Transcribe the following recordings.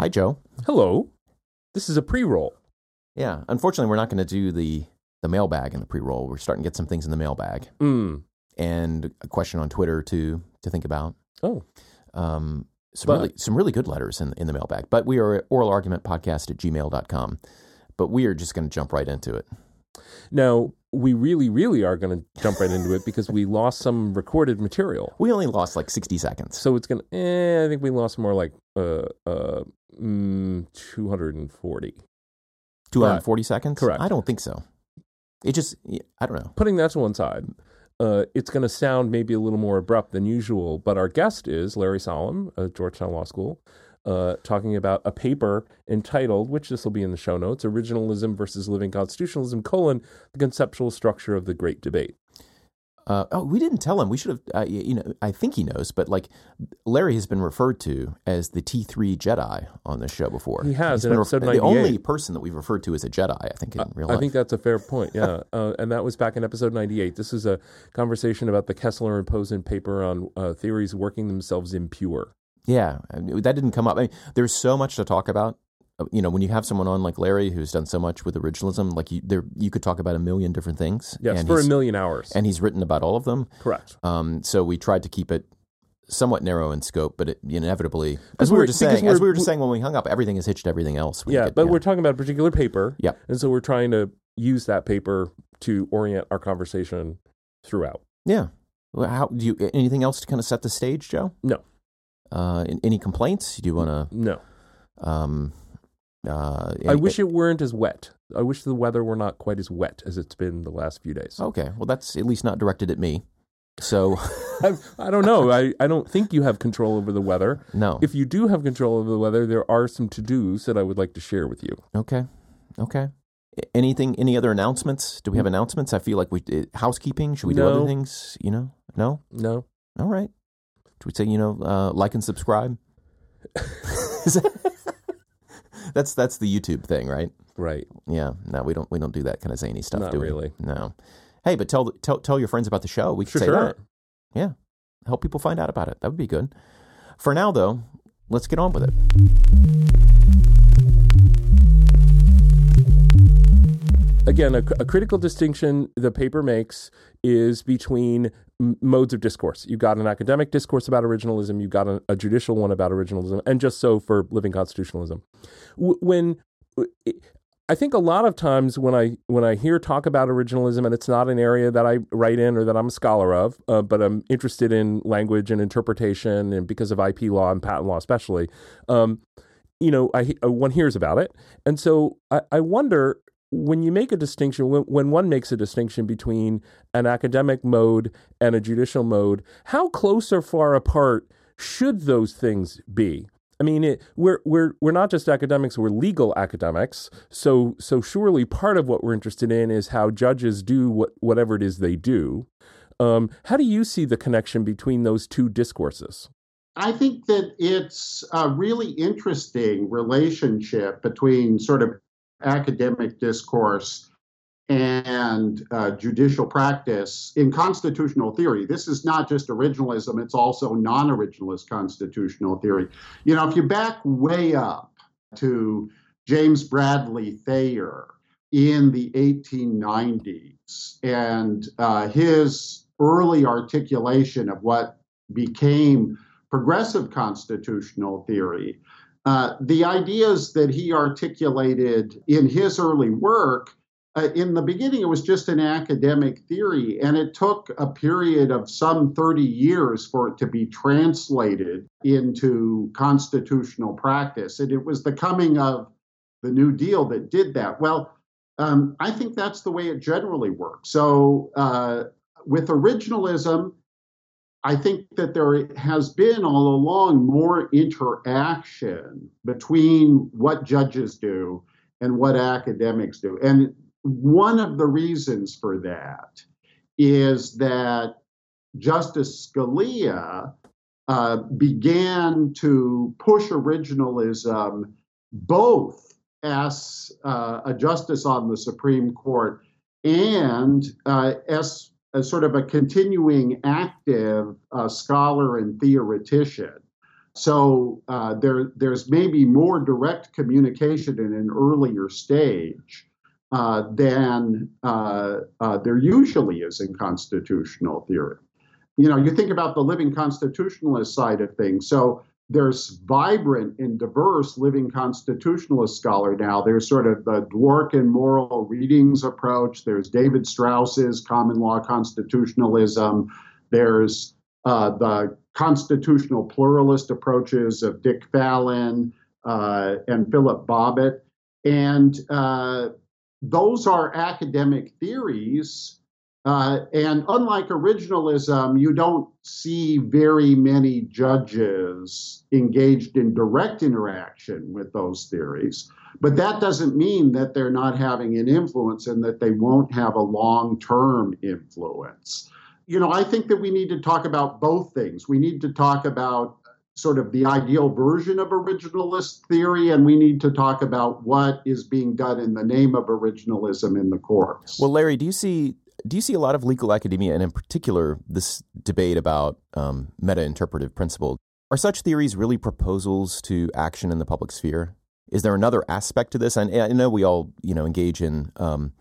Hi, Joe. Hello. This is a pre-roll. Yeah, unfortunately, we're not going to do the the mailbag in the pre-roll. We're starting to get some things in the mailbag Mm. and a question on Twitter to to think about. Oh, Um, some But- really some really good letters in in the mailbag. But we are oral argument podcast at oralargumentpodcast at gmail.com. But we are just going to jump right into it. Now we really, really are going to jump right into it because we lost some recorded material. We only lost like sixty seconds. So it's going to. Eh, I think we lost more like uh uh mm, two hundred and forty. Two hundred forty seconds. correct. I don't think so. It just I don't know. Putting that to one side, uh, it's going to sound maybe a little more abrupt than usual. But our guest is Larry Solum at Georgetown Law School. Uh, talking about a paper entitled, which this will be in the show notes, "Originalism versus Living Constitutionalism: colon the conceptual structure of the Great Debate." Uh, oh, we didn't tell him. We should have. Uh, you know, I think he knows, but like Larry has been referred to as the T three Jedi on this show before. He has, He's in been episode the only person that we've referred to as a Jedi. I think in real life. I think that's a fair point. Yeah, uh, and that was back in episode ninety-eight. This is a conversation about the Kessler and Pozen paper on uh, theories working themselves impure. Yeah, that didn't come up. I mean, there's so much to talk about. Uh, You know, when you have someone on like Larry who's done so much with originalism, like you, there, you could talk about a million different things. Yes, and for a million hours. and he's written about all of them. Correct. Um, so we tried to keep it somewhat narrow in scope, but it inevitably, as we were just saying, as we're- were just saying when we hung up, everything is hitched to everything else. you Yeah, get- but we're talking about a particular paper. Yeah, And so we're trying to use that paper to orient our conversation throughout. yeah. How do you? Anything else to kind of set the stage, Joe? No. Uh, any complaints? Do you want to? No. Um, uh, I wish it weren't as wet. I wish the weather were not quite as wet as it's been the last few days. Okay, well, that's at least not directed at me. So I, I don't know. I, I don't think you have control over the weather. no. If you do have control over the weather, there are some to dos that I would like to share with you. okay, okay. Anything? Any other announcements? Do we have announcements? I feel like we uh, housekeeping. Should we do other things? You know, no. No? All right. Should we say you know uh, like and subscribe? That's that's the YouTube thing, right? Right. Yeah. No, we don't we don't do that kind of zany stuff. Not do we? really. No. Hey, but tell tell tell your friends about the show. We could Sure, say sure. that. Yeah. Help people find out about it. That would be good. For now, though, let's get on with it. Again, a, a critical distinction the paper makes is between modes of discourse. You've got an academic discourse about originalism, you've got a, a judicial one about originalism, and just so for living constitutionalism. W- when I think a lot of times when I when I hear talk about originalism, and it's not an area that I write in or that I'm a scholar of, uh, but I'm interested in language and interpretation, and because of IP law and patent law especially, um, you know, I uh, one hears about it, and so I, I wonder when you make a distinction when, when one makes a distinction between an academic mode and a judicial mode, how close or far apart should those things be? I mean, it, we're we're we're not just academics; we're legal academics. So so surely part of what we're interested in is how judges do what whatever it is they do. Um, how do you see the connection between those two discourses? I think that it's a really interesting relationship between sort of academic discourse and uh, judicial practice in constitutional theory. This is not just originalism, it's also non originalist constitutional theory. You know, if you back way up to James Bradley Thayer in the 1890s and uh, his early articulation of what became progressive constitutional theory. Uh, the ideas that he articulated in his early work, uh, in the beginning, it was just an academic theory, and it took a period of some 30 years for it to be translated into constitutional practice. And it was the coming of the New Deal that did that. Well, um, I think that's the way it generally works. So, uh, with originalism, I think that there has been all along more interaction between what judges do and what academics do. And one of the reasons for that is that Justice Scalia uh, began to push originalism both as uh, a justice on the Supreme Court and uh, as as sort of a continuing active uh, scholar and theoretician. So uh, there, there's maybe more direct communication in an earlier stage uh, than uh, uh, there usually is in constitutional theory. You know, you think about the living constitutionalist side of things. So there's vibrant and diverse living constitutionalist scholar now. There's sort of the Dworkin moral readings approach. There's David Strauss's common law constitutionalism. There's uh, the constitutional pluralist approaches of Dick Fallon uh, and Philip Bobbitt. And uh, those are academic theories. Uh, and unlike originalism, you don't see very many judges engaged in direct interaction with those theories. But that doesn't mean that they're not having an influence and that they won't have a long term influence you know, I think that we need to talk about both things. We need to talk about sort of the ideal version of originalist theory, and we need to talk about what is being done in the name of originalism in the courts. Well, Larry, do you see do you see a lot of legal academia, and in particular this debate about um, meta-interpretive principle? Are such theories really proposals to action in the public sphere? Is there another aspect to this? And I know we all, you know, engage in um,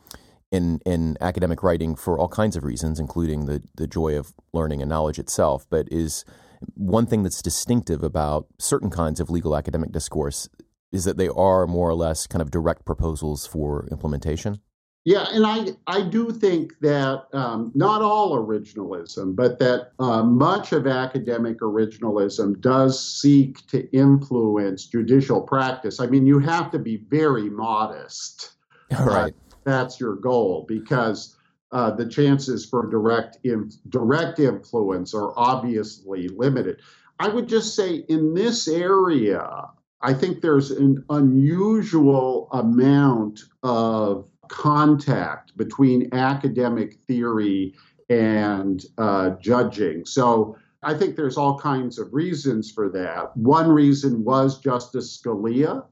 in in academic writing for all kinds of reasons, including the the joy of learning and knowledge itself. But is one thing that's distinctive about certain kinds of legal academic discourse is that they are more or less kind of direct proposals for implementation. Yeah, and I I do think that um, not all originalism, but that uh, much of academic originalism does seek to influence judicial practice. I mean, you have to be very modest. All right. Uh, that's your goal because uh, the chances for direct in, direct influence are obviously limited. I would just say in this area, I think there's an unusual amount of contact between academic theory and uh, judging. So I think there's all kinds of reasons for that. One reason was Justice Scalia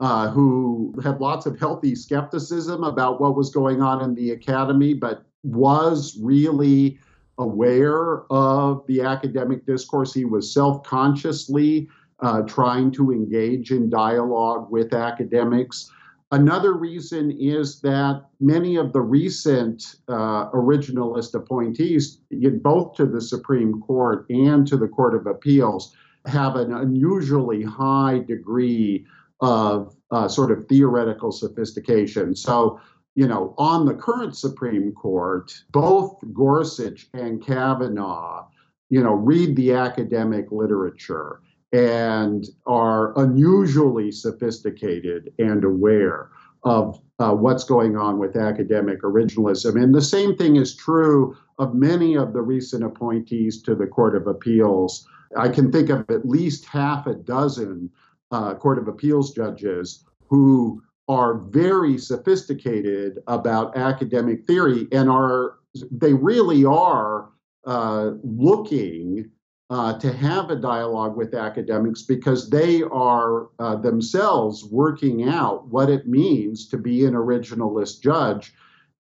uh, who had lots of healthy skepticism about what was going on in the academy, but was really aware of the academic discourse. He was self consciously uh, trying to engage in dialogue with academics. Another reason is that many of the recent uh, originalist appointees, both to the Supreme Court and to the Court of Appeals, have an unusually high degree of uh, sort of theoretical sophistication. So, you know, on the current Supreme Court, both Gorsuch and Kavanaugh, you know, read the academic literature and are unusually sophisticated and aware of uh, what's going on with academic originalism. And the same thing is true of many of the recent appointees to the Court of Appeals. I can think of at least half a dozen uh, Court of Appeals judges who are very sophisticated about academic theory and are they really are uh, looking uh, to have a dialogue with academics because they are uh, themselves working out what it means to be an originalist judge.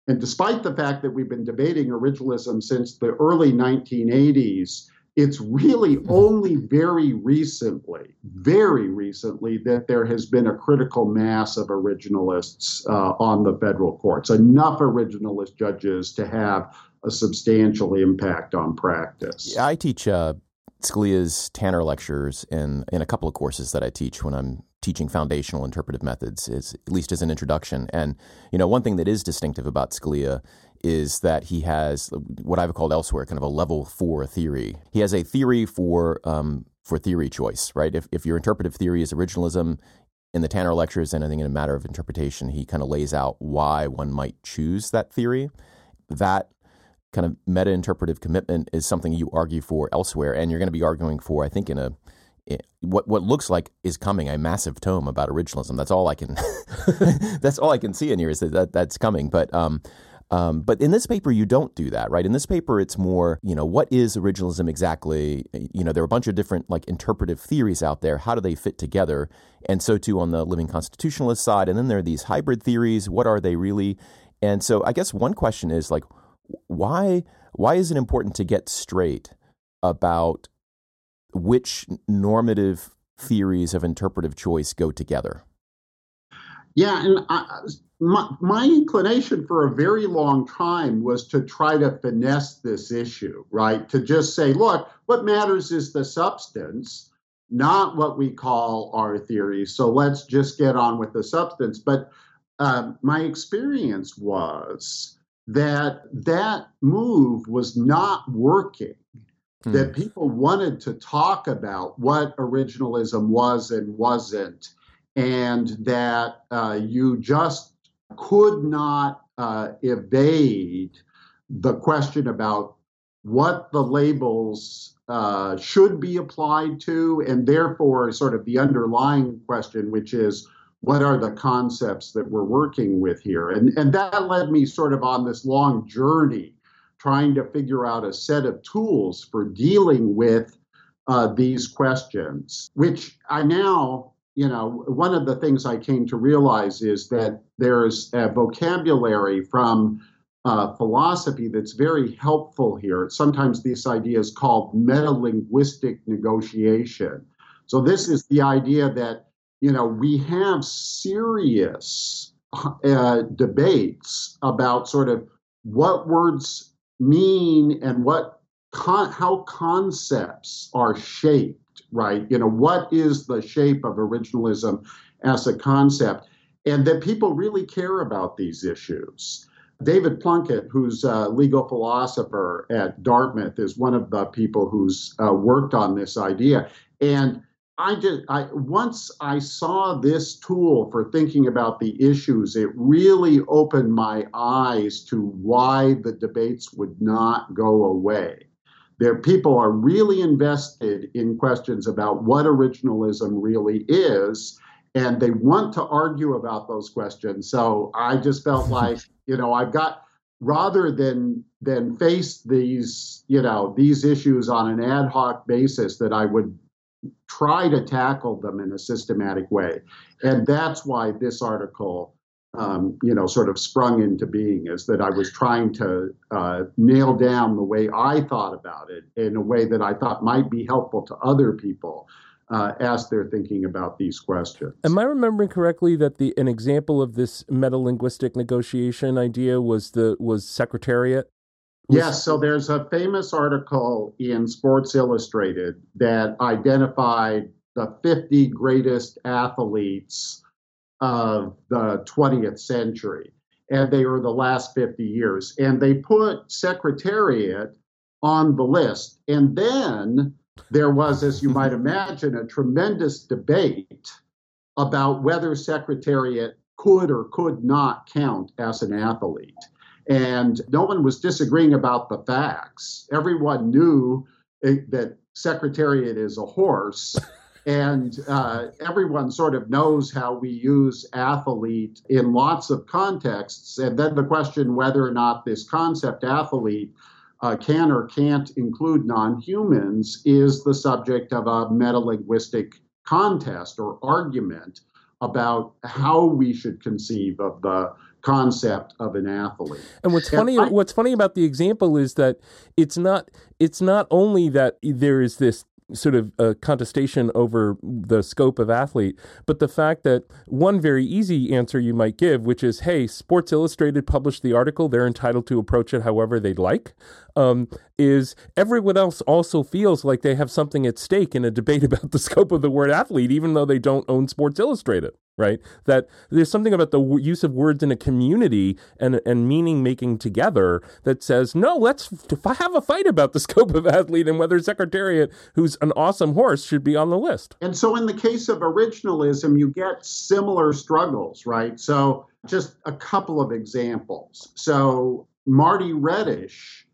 And despite the fact that we've been debating originalism since the early 1980s, it's really mm-hmm. only very recently, very recently, that there has been a critical mass of originalists uh, on the federal courts, enough originalist judges to have a substantial impact on practice. Yeah, I teach uh, Scalia's Tanner lectures in, in a couple of courses that I teach when I'm teaching foundational interpretive methods, is, at least as an introduction. And, you know, one thing that is distinctive about Scalia is that he has what I've called elsewhere kind of a level four theory. He has a theory for um, for theory choice, right? If if your interpretive theory is originalism, in the Tanner lectures and I think in a matter of interpretation, he kind of lays out why one might choose that theory. That kind of meta interpretive commitment is something you argue for elsewhere, and you're going to be arguing for, I think, in a what what looks like is coming a massive tome about originalism. That's all I can. that's all I can see in here is that, that that's coming. But um, um, but in this paper, you don't do that, right? In this paper, it's more, you know, what is originalism exactly? You know, there are a bunch of different like interpretive theories out there. How do they fit together? And so too on the living constitutionalist side. And then there are these hybrid theories. What are they really? And so I guess one question is like, why why is it important to get straight about which normative theories of interpretive choice go together? Yeah, and I, my, my inclination for a very long time was to try to finesse this issue, right? To just say, look, what matters is the substance, not what we call our theories. So let's just get on with the substance. But uh, my experience was that that move was not working. Hmm. That people wanted to talk about what originalism was and wasn't, and that uh, you just could not uh, evade the question about what the labels uh, should be applied to, and therefore, sort of the underlying question, which is what are the concepts that we're working with here? And, and that led me sort of on this long journey trying to figure out a set of tools for dealing with uh, these questions, which I now you know, one of the things I came to realize is that there's a vocabulary from uh, philosophy that's very helpful here. Sometimes this idea is called metalinguistic negotiation. So this is the idea that you know we have serious uh, debates about sort of what words mean and what con- how concepts are shaped right? You know, what is the shape of originalism as a concept? And that people really care about these issues. David Plunkett, who's a legal philosopher at Dartmouth, is one of the people who's uh, worked on this idea. And I just, I once I saw this tool for thinking about the issues, it really opened my eyes to why the debates would not go away. There, people are really invested in questions about what originalism really is, and they want to argue about those questions. So I just felt like, you know, I've got rather than than face these, you know, these issues on an ad hoc basis, that I would try to tackle them in a systematic way, and that's why this article um, you know, sort of sprung into being is that I was trying to uh, nail down the way I thought about it in a way that I thought might be helpful to other people uh, as they're thinking about these questions. Am I remembering correctly that the an example of this metalinguistic negotiation idea was the was secretariat? Was... Yes, so there's a famous article in Sports Illustrated that identified the 50 greatest athletes of the 20th century, and they were the last 50 years. And they put Secretariat on the list. And then there was, as you might imagine, a tremendous debate about whether Secretariat could or could not count as an athlete. And no one was disagreeing about the facts. Everyone knew eh, that Secretariat is a horse. And uh, everyone sort of knows how we use athlete in lots of contexts. And then the question whether or not this concept athlete uh, can or can't include non humans is the subject of a metalinguistic contest or argument about how we should conceive of the concept of an athlete. And what's funny I, what's funny about the example is that it's not it's not only that there is this sort of a contestation over the scope of athlete, but the fact that one very easy answer you might give, which is, hey, Sports Illustrated published the article, they're entitled to approach it however they'd like, um, is everyone else also feels like they have something at stake in a debate about the scope of the word athlete, even though they don't own Sports Illustrated right? That there's something about the w- use of words in a community and and meaning making together that says no, let's f- have a fight about the scope of athlete and whether Secretariat, who's an awesome horse, should be on the list. And so, in the case of originalism, you get similar struggles, right? So, just a couple of examples. So, Marty Redish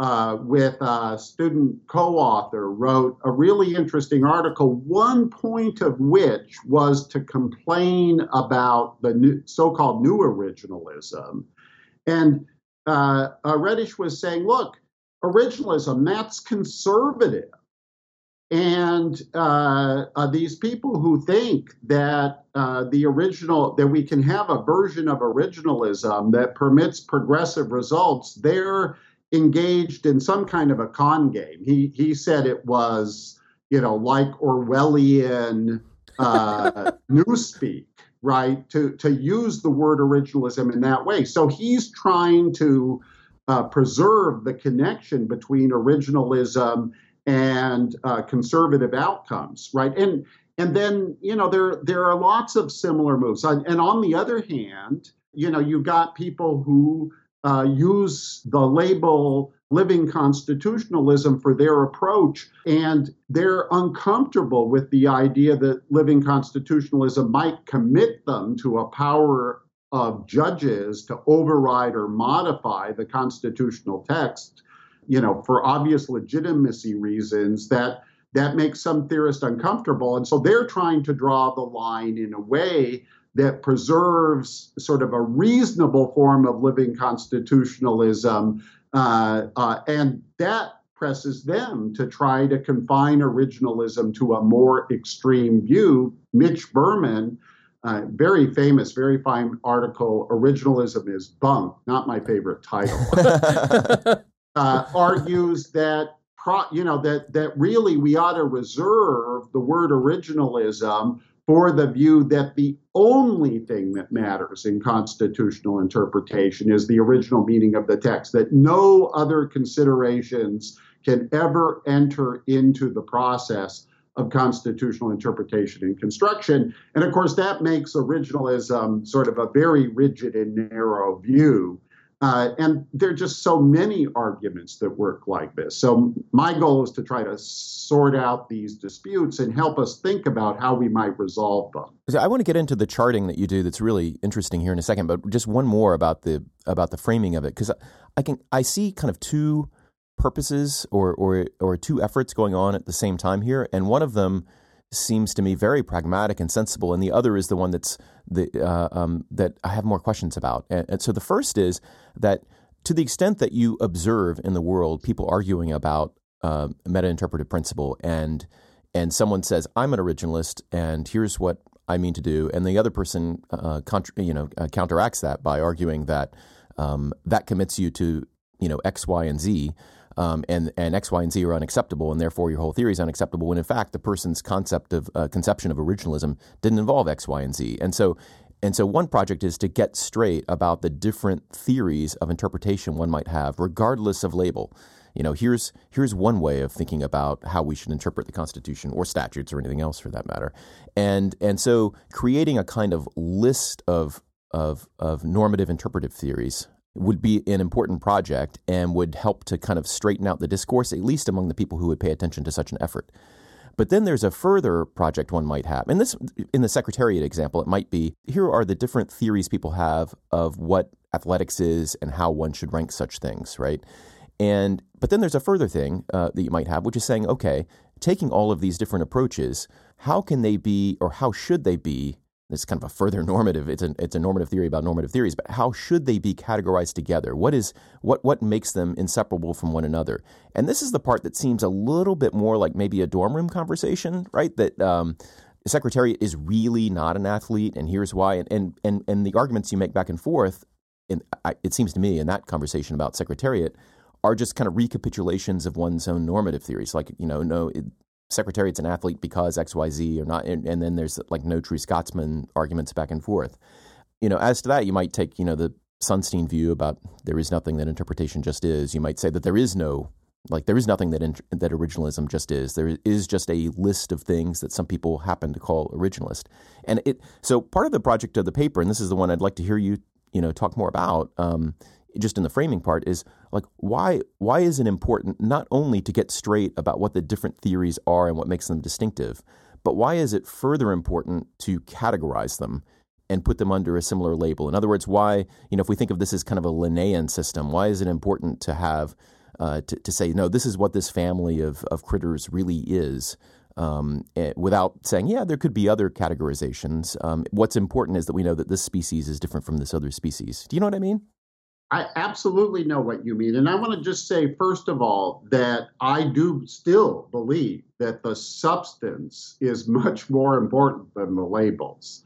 uh, with a student co author, wrote a really interesting article, one point of which was to complain about the so called new originalism. And uh, uh, Redish was saying, look, originalism, that's conservative. And uh, uh, these people who think that uh, the original, that we can have a version of originalism that permits progressive results, they're engaged in some kind of a con game. He he said it was you know, like Orwellian uh, newspeak, right? To to use the word originalism in that way. So he's trying to uh, preserve the connection between originalism and uh, conservative outcomes, right? And and then you know there there are lots of similar moves. And on the other hand, you know you've got people who uh, use the label living constitutionalism for their approach, and they're uncomfortable with the idea that living constitutionalism might commit them to a power of judges to override or modify the constitutional text, you know, for obvious legitimacy reasons that that makes some theorists uncomfortable. And so they're trying to draw the line in a way that preserves sort of a reasonable form of living constitutionalism. Uh, uh, and that presses them to try to confine originalism to a more extreme view. Mitch Berman, uh, very famous, very fine article, Originalism is Bunk, not my favorite title, uh, argues that pro, you know that that really we ought to reserve the word originalism for the view that the only thing that matters in constitutional interpretation is the original meaning of the text, that no other considerations can ever enter into the process of constitutional interpretation and construction. And of course, that makes originalism sort of a very rigid and narrow view uh, and there are just so many arguments that work like this. So, my goal is to try to sort out these disputes and help us think about how we might resolve them. I want to get into the charting that you do. That's really interesting here in a second. But just one more about the about the framing of it, because I can I see kind of two purposes or or or two efforts going on at the same time here, and one of them seems to me very pragmatic and sensible, and the other is the one that's the uh, um, that I have more questions about. And, and, so the first is that to the extent that you observe in the world people arguing about uh, meta-interpretive principle, and and someone says I'm an originalist, and here's what I mean to do, and the other person uh, contra- you know uh, counteracts that by arguing that um, that commits you to you know X, Y, and Z um, and and X, Y, and Z are unacceptable, and therefore your whole theory is unacceptable. When in fact the person's concept of uh, conception of originalism didn't involve X, Y, and Z, and so. And so, one project is to get straight about the different theories of interpretation one might have, regardless of label. You know, here's here's one way of thinking about how we should interpret the Constitution or statutes or anything else for that matter. And and so, creating a kind of list of of of normative interpretive theories would be an important project and would help to kind of straighten out the discourse, at least among the people who would pay attention to such an effort. But then there's a further project one might have. And this, in the Secretariat example, it might be here are the different theories people have of what athletics is and how one should rank such things, right? And but then there's a further thing uh, that you might have, which is saying, okay, taking all of these different approaches, how can they be, or how should they be it's kind of a further normative. It's a it's a normative theory about normative theories, but how should they be categorized together? What is what what makes them inseparable from one another? And this is the part that seems a little bit more like maybe a dorm room conversation, right? That um, secretariat is really not an athlete, and here's why. And and and, and the arguments you make back and forth, and it seems to me in that conversation about secretariat, are just kind of recapitulations of one's own normative theories. Like you know, no, it, secretariat's an athlete because XYZ or not. And, and, then there's like no true Scotsman arguments back and forth. You know, as to that, you might take, you know, the Sunstein view about there is nothing that interpretation just is. You might say that there is no, like, there is nothing that, int- that originalism just is. There is just a list of things that some people happen to call originalist. And it, so part of the project of the paper, and this is the one I'd like to hear you, you know, talk more about, um, just in the framing part is like why why is it important not only to get straight about what the different theories are and what makes them distinctive, but why is it further important to categorize them and put them under a similar label? In other words, why you know if we think of this as kind of a Linnaean system, why is it important to have uh, to, to say no, this is what this family of of critters really is. Um, eh, without saying, yeah, there could be other categorizations. Um, what's important is that we know that this species is different from this other species. Do you know what I mean? I absolutely know what you mean. And I want to just say, first of all, that I do still believe that the substance is much more important than the labels.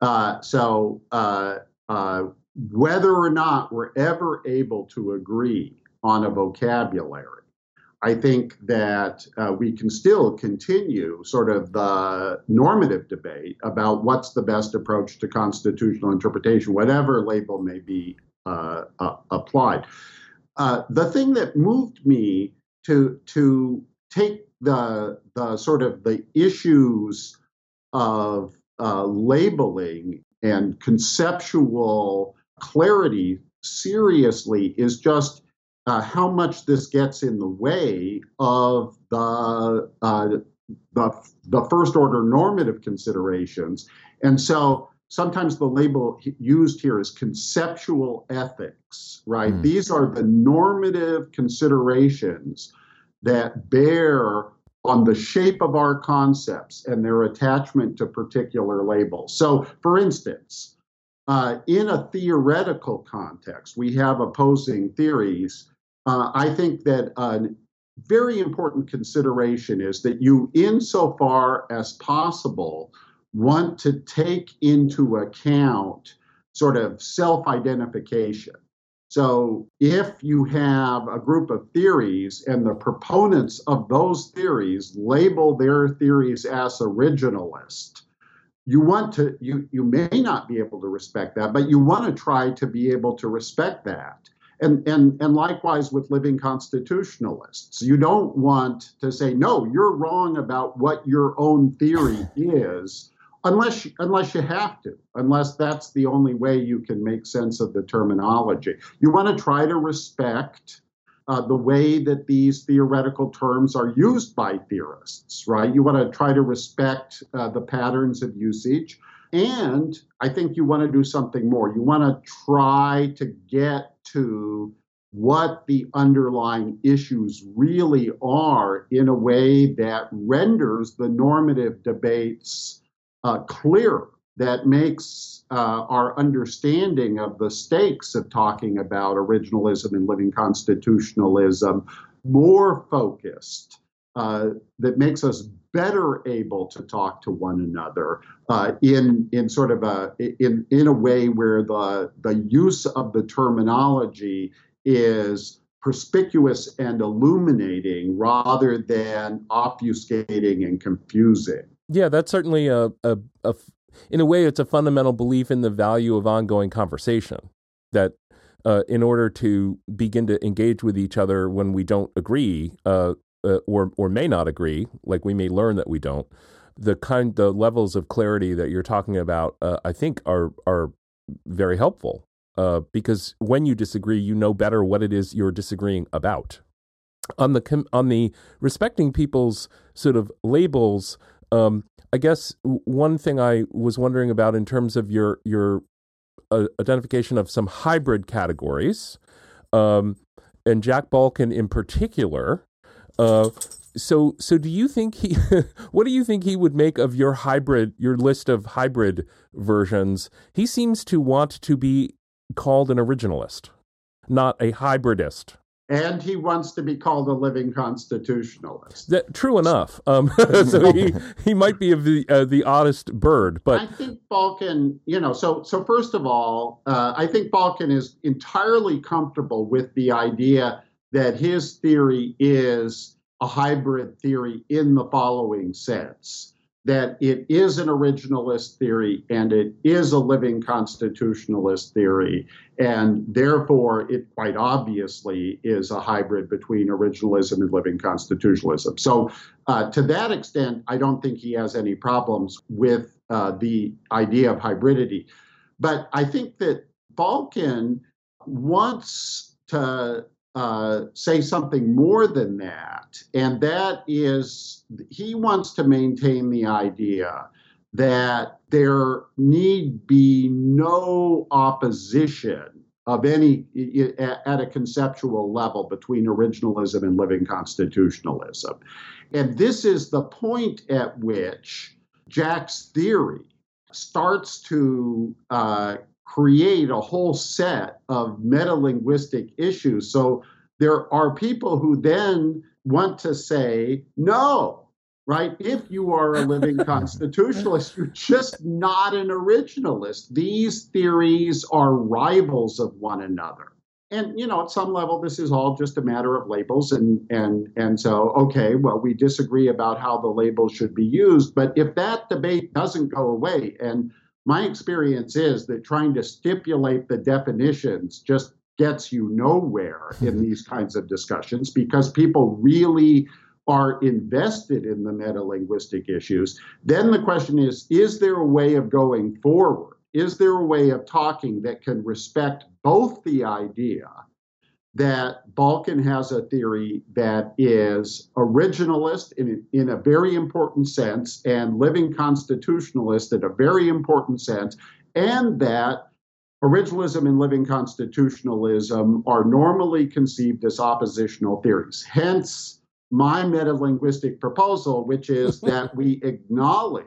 Uh, so, uh, uh, whether or not we're ever able to agree on a vocabulary, I think that uh, we can still continue sort of the normative debate about what's the best approach to constitutional interpretation, whatever label may be uh, uh, applied. Uh, the thing that moved me to to take the the sort of the issues of uh, labeling and conceptual clarity seriously is just uh, how much this gets in the way of the, uh, the, the first order normative considerations. And so sometimes the label used here is conceptual ethics, right? Mm. These are the normative considerations that bear on the shape of our concepts and their attachment to particular labels. So, for instance, uh, in a theoretical context, we have opposing theories uh, I think that a very important consideration is that you, insofar as possible, want to take into account sort of self identification. So, if you have a group of theories and the proponents of those theories label their theories as originalist, you want to you you may not be able to respect that, but you want to try to be able to respect that. And, and, and likewise with living constitutionalists. You don't want to say, no, you're wrong about what your own theory is, unless, unless you have to, unless that's the only way you can make sense of the terminology. You want to try to respect uh, the way that these theoretical terms are used by theorists, right? You want to try to respect uh, the patterns of usage. And I think you want to do something more. You want to try to get to what the underlying issues really are in a way that renders the normative debates uh, clearer, that makes uh, our understanding of the stakes of talking about originalism and living constitutionalism more focused, uh, that makes us better able to talk to one another uh, in in sort of a in in a way where the the use of the terminology is perspicuous and illuminating rather than obfuscating and confusing. Yeah, that's certainly a, a, a in a way it's a fundamental belief in the value of ongoing conversation that uh, in order to begin to engage with each other when we don't agree, uh, uh, or or may not agree, like we may learn that we don't, the kind the levels of clarity that you're talking about, uh, I think are are very helpful uh, because when you disagree, you know better what it is you're disagreeing about. On the on the respecting people's sort of labels, um, I guess one thing I was wondering about in terms of your your uh, identification of some hybrid categories, um, and Jack Balkin in particular, uh, so so do you think he what do you think he would make of your hybrid your list of hybrid versions? He seems to want to be called an originalist, not a hybridist. And he wants to be called a living constitutionalist. That, true enough. Um, so he, he might be the uh, the oddest bird, but I think Balkin. You know, so so first of all, uh, I think Balkin is entirely comfortable with the idea that his theory is a hybrid theory in the following sense that it is an originalist theory and it is a living constitutionalist theory. And therefore, it quite obviously is a hybrid between originalism and living constitutionalism. So, uh, to that extent, I don't think he has any problems with uh, the idea of hybridity. But I think that Balkin wants to uh, say something more than that, and that is he wants to maintain the idea that there need be no opposition of any at a conceptual level between originalism and living constitutionalism. And this is the point at which Jack's theory starts to uh, create a whole set of metalinguistic issues. So there are people who then want to say, no, right? If you are a living constitutionalist, you're just not an originalist. These theories are rivals of one another. and you know, at some level, this is all just a matter of labels, and and and so okay, well, we disagree about how the labels should be used, but if that debate doesn't go away, and my experience is that trying to stipulate the definitions just gets you nowhere in hmm. these kinds of discussions because people really are invested in the metalinguistic issues. Then the question is is there a way of going forward? Is there a way of talking that can respect both the idea that Balkin has a theory that is originalist in, in a very important sense and living constitutionalist in a very important sense, and that originalism and living constitutionalism are normally conceived as oppositional theories. Hence, my metalinguistic proposal, which is that we acknowledge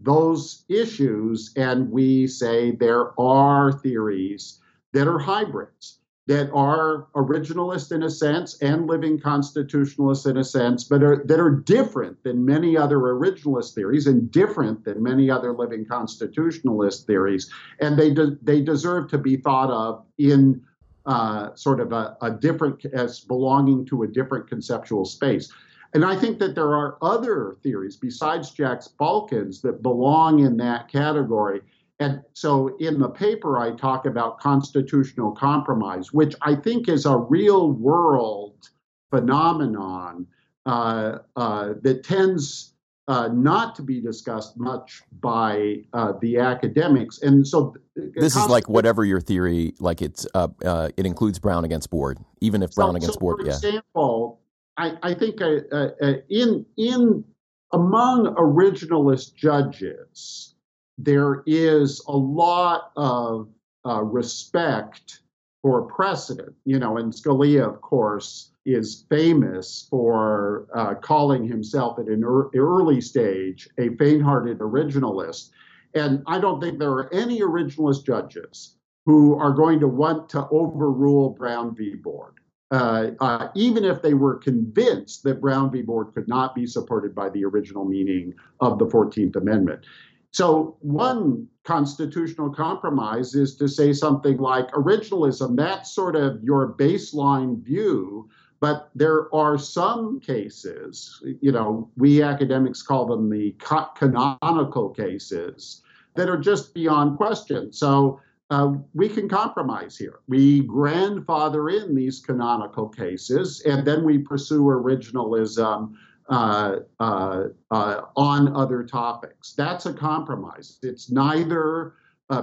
those issues and we say there are theories that are hybrids that are originalist in a sense and living constitutionalists in a sense, but are, that are different than many other originalist theories and different than many other living constitutionalist theories. And they, de- they deserve to be thought of in uh, sort of a, a different, as belonging to a different conceptual space. And I think that there are other theories besides Jack Balkin's that belong in that category and so in the paper, I talk about constitutional compromise, which I think is a real world phenomenon uh, uh, that tends uh, not to be discussed much by uh, the academics. And so this is like whatever your theory, like it's uh, uh, it includes Brown against Board, even if Brown so, against so Board. For yeah. example, I, I think in in among originalist judges there is a lot of uh, respect for precedent. You know, and Scalia, of course, is famous for uh, calling himself at an er- early stage a faint hearted originalist. And I don't think there are any originalist judges who are going to want to overrule Brown v. Board. Uh, uh, even if they were convinced that Brown v. Board could not be supported by the original meaning of the 14th Amendment. So, one constitutional compromise is to say something like originalism, that's sort of your baseline view. But there are some cases, you know, we academics call them the canonical cases, that are just beyond question. So, uh, we can compromise here. We grandfather in these canonical cases, and then we pursue originalism Uh, uh, uh, on other topics. That's a compromise. It's neither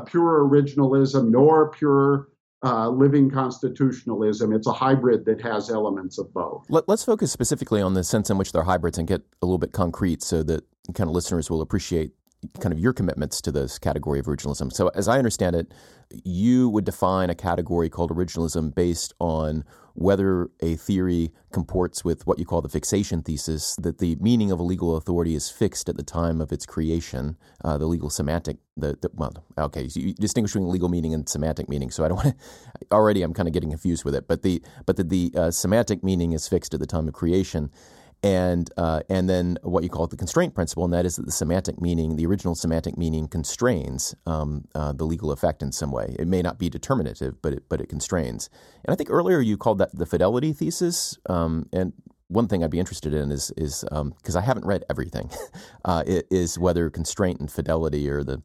pure originalism nor pure uh, living constitutionalism. It's a hybrid that has elements of both. Let, us focus specifically on the sense in which they're hybrids and get a little bit concrete so that kind of listeners will appreciate kind of your commitments to this category of originalism. So, as I understand it, you would define a category called originalism based on whether a theory comports with what you call the fixation thesis, that the meaning of a legal authority is fixed at the time of its creation, uh, the legal semantic, the, the well, okay, so distinguishing legal meaning and semantic meaning. So I don't want to, already I'm kind of getting confused with it, but the, but the, the uh, semantic meaning is fixed at the time of creation and uh, and then what you call the constraint principle, and that is that the semantic meaning, the original semantic meaning, constrains um, uh, the legal effect in some way. It may not be determinative, but it, but it constrains. And I think earlier you called that the fidelity thesis. Um, and one thing I'd be interested in is is because um, I haven't read everything, uh, is whether constraint and fidelity are the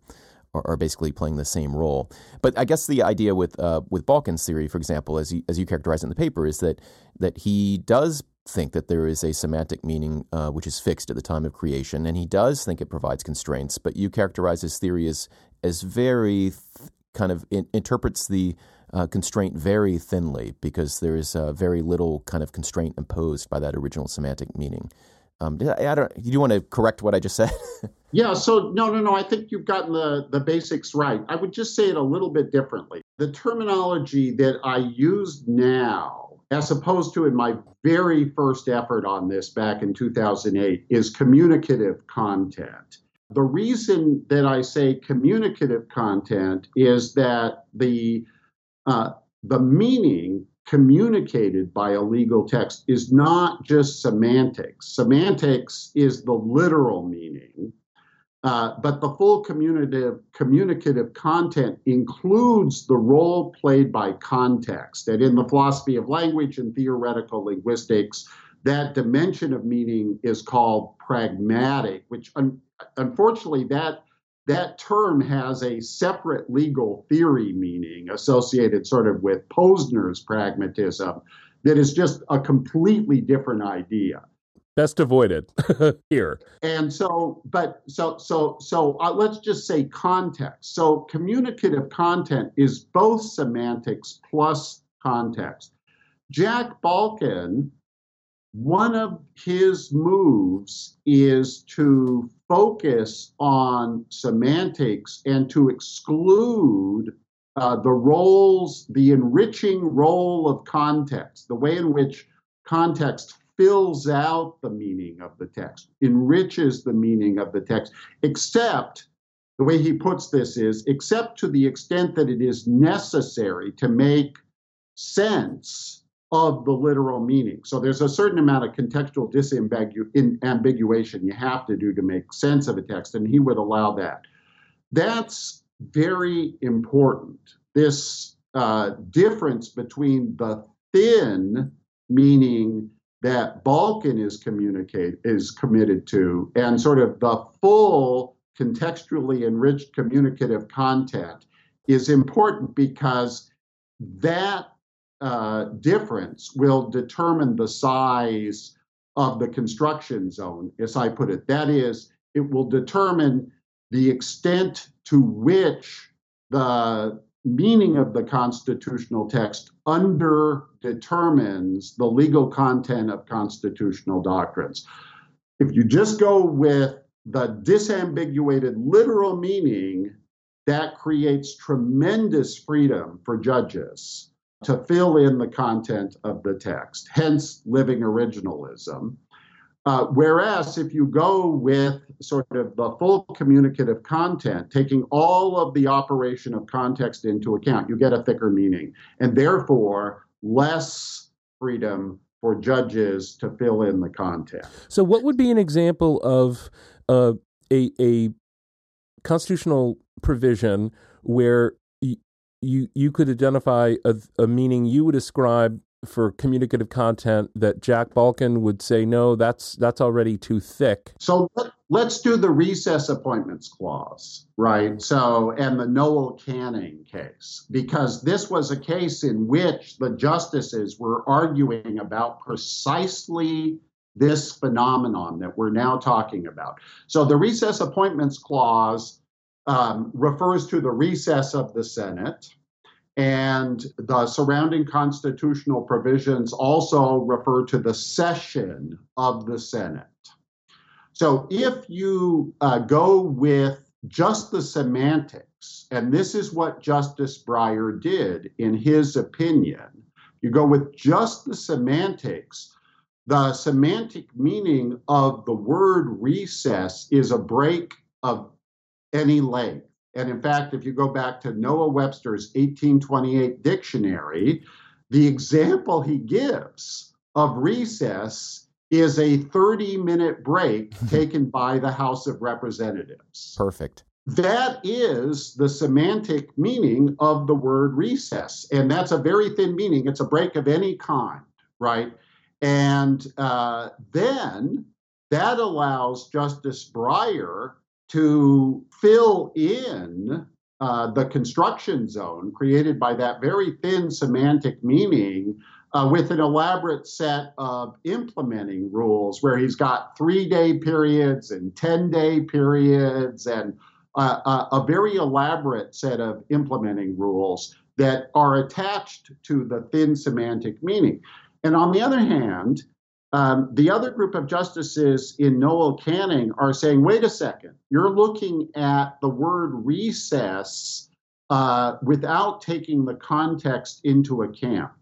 are, basically playing the same role. But I guess the idea with uh, with Balkin's theory, for example, as you, as you characterize in the paper, is that that he does think that there is a semantic meaning uh, which is fixed at the time of creation, and he does think it provides constraints. But you characterize his theory as as very th- kind of in, interprets the uh, constraint very thinly because there is uh, very little kind of constraint imposed by that original semantic meaning. Um, I, I don't. Do you want to correct what I just said? yeah. So no, no, no. I think you've gotten the the basics right. I would just say it a little bit differently. The terminology that I use now as opposed to in my very first effort on this back in 2008, is communicative content. The reason that I say communicative content is that the uh, the meaning communicated by a legal text is not just semantics. Semantics is the literal meaning, Uh, but the full communicative, communicative content includes the role played by context. And in the philosophy of language and theoretical linguistics, that dimension of meaning is called pragmatic, which un- unfortunately that that term has a separate legal theory meaning associated sort of with Posner's pragmatism that is just a completely different idea best avoided. Here. And so but so so so uh, let's just say context. So communicative content is both semantics plus context. Jack Balkin one of his moves is to focus on semantics and to exclude uh, the roles, the enriching role of context, the way in which context fills out the meaning of the text, enriches the meaning of the text, except the way he puts this is, except to the extent that it is necessary to make sense of the literal meaning. So there's a certain amount of contextual disambiguation you have to do to make sense of a text, and he would allow that. That's very important. This uh, difference between the thin meaning that Balkin is communicate is committed to, and sort of the full contextually enriched communicative content is important because that uh, difference will determine the size of the construction zone, as I put it. That is, it will determine the extent to which the meaning of the constitutional text under determines the legal content of constitutional doctrines. If you just go with the disambiguated literal meaning, that creates tremendous freedom for judges to fill in the content of the text, hence living originalism. Uh, whereas if you go with sort of the full communicative content, taking all of the operation of context into account, you get a thicker meaning, and therefore less freedom for judges to fill in the content. So, what would be an example of uh, a, a constitutional provision where you you could identify a, a meaning you would ascribe for communicative content that Jack Balkin would say no that's that's already too thick. So let, us do the recess appointments clause, right? So and the Noel Canning case because this was a case in which the justices were arguing about precisely this phenomenon that we're now talking about. So the recess appointments clause um, refers to the recess of the Senate, and the surrounding constitutional provisions also refer to the session of the Senate. So if you uh, go with just the semantics, and this is what Justice Breyer did in his opinion, you go with just the semantics, the semantic meaning of the word recess is a break of any length. And in fact, if you go back to Noah Webster's 1828 dictionary, the example he gives of recess is a 30 minute break taken by the House of Representatives. Perfect. That is the semantic meaning of the word recess. And that's a very thin meaning. It's a break of any kind, right? And uh, then that allows Justice Breyer to fill in uh, the construction zone created by that very thin semantic meaning uh, with an elaborate set of implementing rules where he's got three day periods and 10 day periods and uh, a, a very elaborate set of implementing rules that are attached to the thin semantic meaning. And on the other hand, um, the other group of justices in Noel Canning are saying, wait a second, you're looking at the word recess uh, without taking the context into account.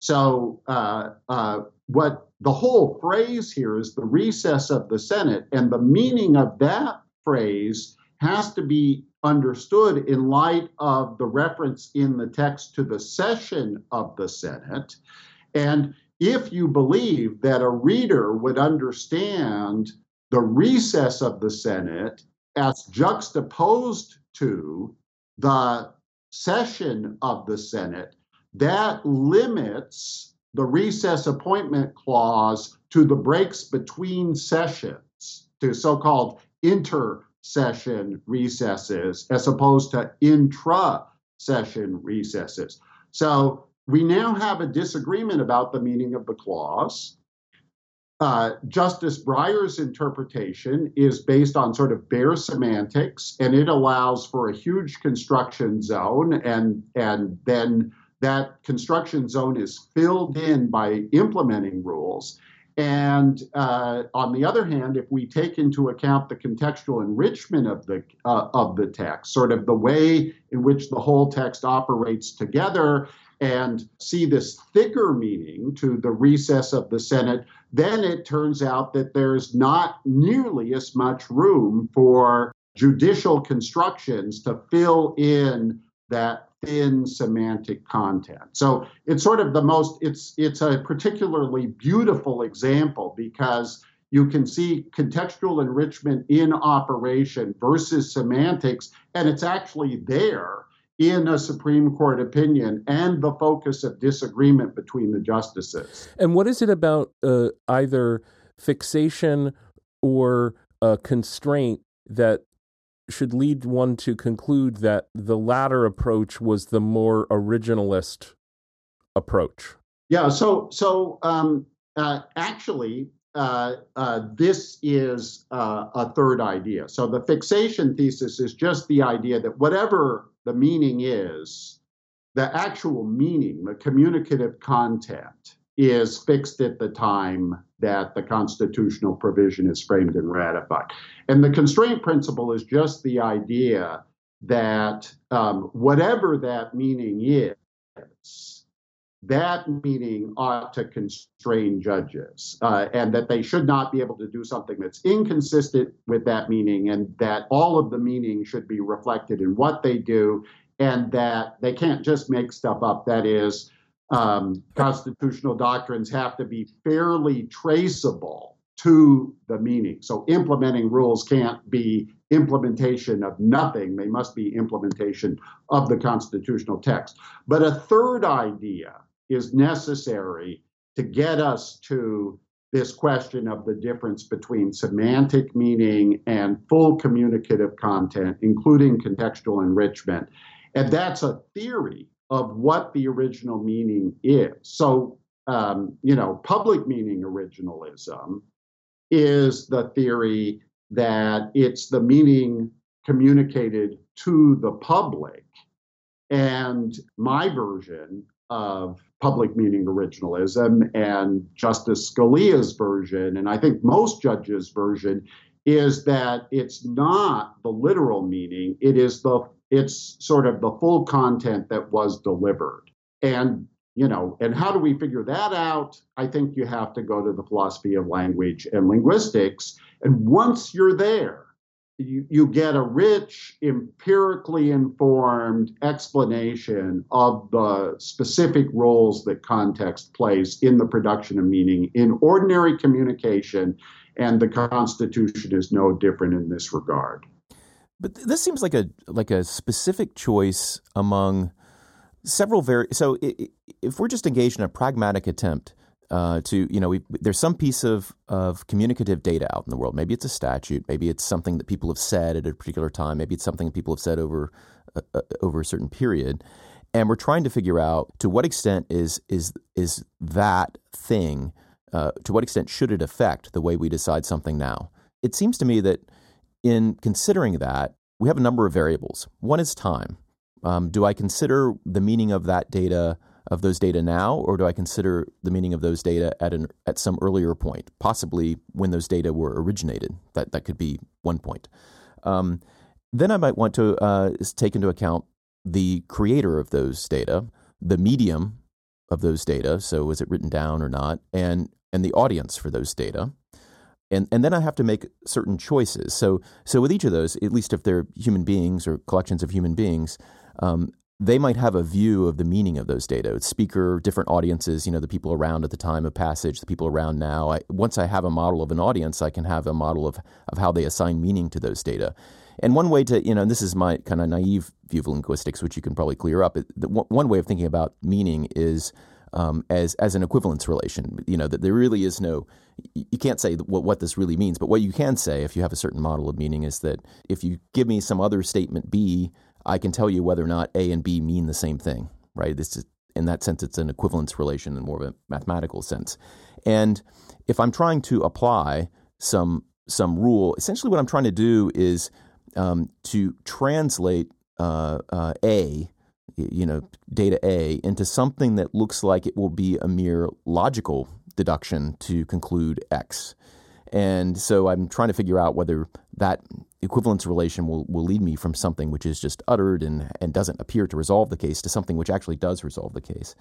So, uh, uh, what the whole phrase here is the recess of the Senate, and the meaning of that phrase has to be understood in light of the reference in the text to the session of the Senate. And if you believe that a reader would understand the recess of the Senate as juxtaposed to the session of the Senate that limits the recess appointment clause to the breaks between sessions, to so called inter-session recesses, as opposed to intra session recesses. So we now have a disagreement about the meaning of the clause. Uh, Justice Breyer's interpretation is based on sort of bare semantics, and it allows for a huge construction zone, and and then that construction zone is filled in by implementing rules. And uh, on the other hand, if we take into account the contextual enrichment of the uh, of the text, sort of the way in which the whole text operates together, and see this thicker meaning to the recess of the Senate, then it turns out that there's not nearly as much room for judicial constructions to fill in that thin semantic content. So it's sort of the most it's it's a particularly beautiful example because you can see contextual enrichment in operation versus semantics and it's actually there in a Supreme Court opinion and the focus of disagreement between the justices. And what is it about uh, either fixation or a constraint that should lead one to conclude that the latter approach was the more originalist approach? Yeah, so so um, uh, actually, uh, uh, this is uh, a third idea. So the fixation thesis is just the idea that whatever the meaning is, the actual meaning, the communicative content, is fixed at the time that the constitutional provision is framed and ratified. And the constraint principle is just the idea that um, whatever that meaning is, that meaning ought to constrain judges, uh, and that they should not be able to do something that's inconsistent with that meaning, and that all of the meaning should be reflected in what they do, and that they can't just make stuff up. That is, um, constitutional doctrines have to be fairly traceable to the meaning. So implementing rules can't be implementation of nothing, they must be implementation of the constitutional text. But a third idea is necessary to get us to this question of the difference between semantic meaning and full communicative content, including contextual enrichment. And that's a theory of what the original meaning is. So, um, you know, public meaning originalism is the theory that it's the meaning communicated to the public. And my version of public meaning originalism and Justice Scalia's version, and I think most judges' version, is that it's not the literal meaning, it is the it's sort of the full content that was delivered. And you know, and how do we figure that out? I think you have to go to the philosophy of language and linguistics. And once you're there, you, you get a rich, empirically informed explanation of the specific roles that context plays in the production of meaning in ordinary communication. And the Constitution is no different in this regard. But this seems like a like a specific choice among several very. So if we're just engaged in a pragmatic attempt uh, to you know we, there's some piece of of communicative data out in the world. Maybe it's a statute. Maybe it's something that people have said at a particular time. Maybe it's something that people have said over uh, uh, over a certain period, and we're trying to figure out to what extent is is is that thing. Uh, to what extent should it affect the way we decide something now? It seems to me that in considering that, we have a number of variables. One is time. Um, do I consider the meaning of that data of those data now, or do I consider the meaning of those data at an at some earlier point, possibly when those data were originated? That that could be one point. Um, then I might want to uh, take into account the creator of those data, the medium of those data. So was it written down or not, and and the audience for those data. And, and then I have to make certain choices. So, so with each of those, at least if they're human beings or collections of human beings, um, they might have a view of the meaning of those data. Speaker, different audiences, you know, the people around at the time of passage, the people around now. I, once I have a model of an audience, I can have a model of, of how they assign meaning to those data. And one way to, you know, and this is my kind of naive view of linguistics, which you can probably clear up. One way of thinking about meaning is um, as as an equivalence relation. You know that there really is no. You can't say what, what this really means, but what you can say if you have a certain model of meaning is that if you give me some other statement B I can tell you whether or not A and B mean the same thing, right? This is, in that sense, it's an equivalence relation in more of a mathematical sense. And if I'm trying to apply some some rule, essentially what I'm trying to do is um, to translate uh, uh, A, you know, data A, into something that looks like it will be a mere logical deduction to conclude X. And so I'm trying to figure out whether that equivalence relation will, will lead me from something which is just uttered and, and doesn't appear to resolve the case to something which actually does resolve the case.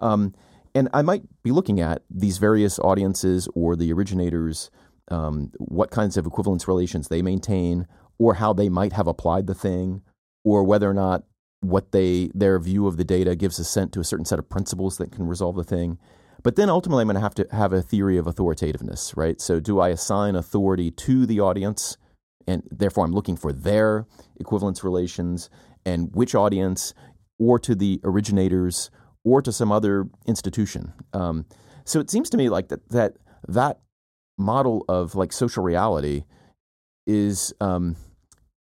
Um, and I might be looking at these various audiences or the originators, um, what kinds of equivalence relations they maintain, or how they might have applied the thing, or whether or not what they their view of the data gives assent to a certain set of principles that can resolve the thing. But then ultimately, I'm going to have to have a theory of authoritativeness, right? So, do I assign authority to the audience? And therefore I'm looking for their equivalence relations and which audience, or to the originators, or to some other institution. Um, so it seems to me like that that that model of like social reality is um,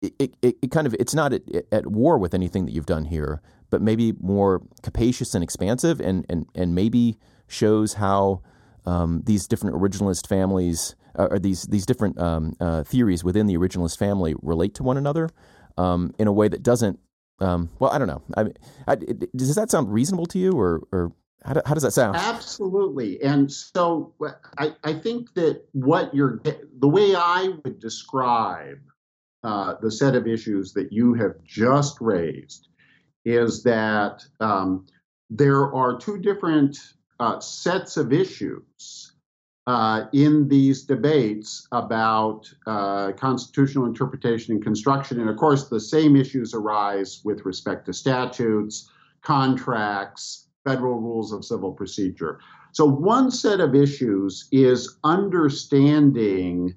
it, it, it, kind of it's not at, at war with anything that you've done here, but maybe more capacious and expansive, and and and maybe shows how um, these different originalist families uh, or these these different um, uh, theories within the originalist family relate to one another um, in a way that doesn't. Um, well, I don't know. I, I, does that sound reasonable to you, or or how, do, how does that sound? Absolutely. And so I, I think that what you're the way I would describe uh, the set of issues that you have just raised is that um, there are two different uh, sets of issues uh, in these debates about uh, constitutional interpretation and construction. And of course, the same issues arise with respect to statutes, contracts, federal rules of civil procedure. So, one set of issues is understanding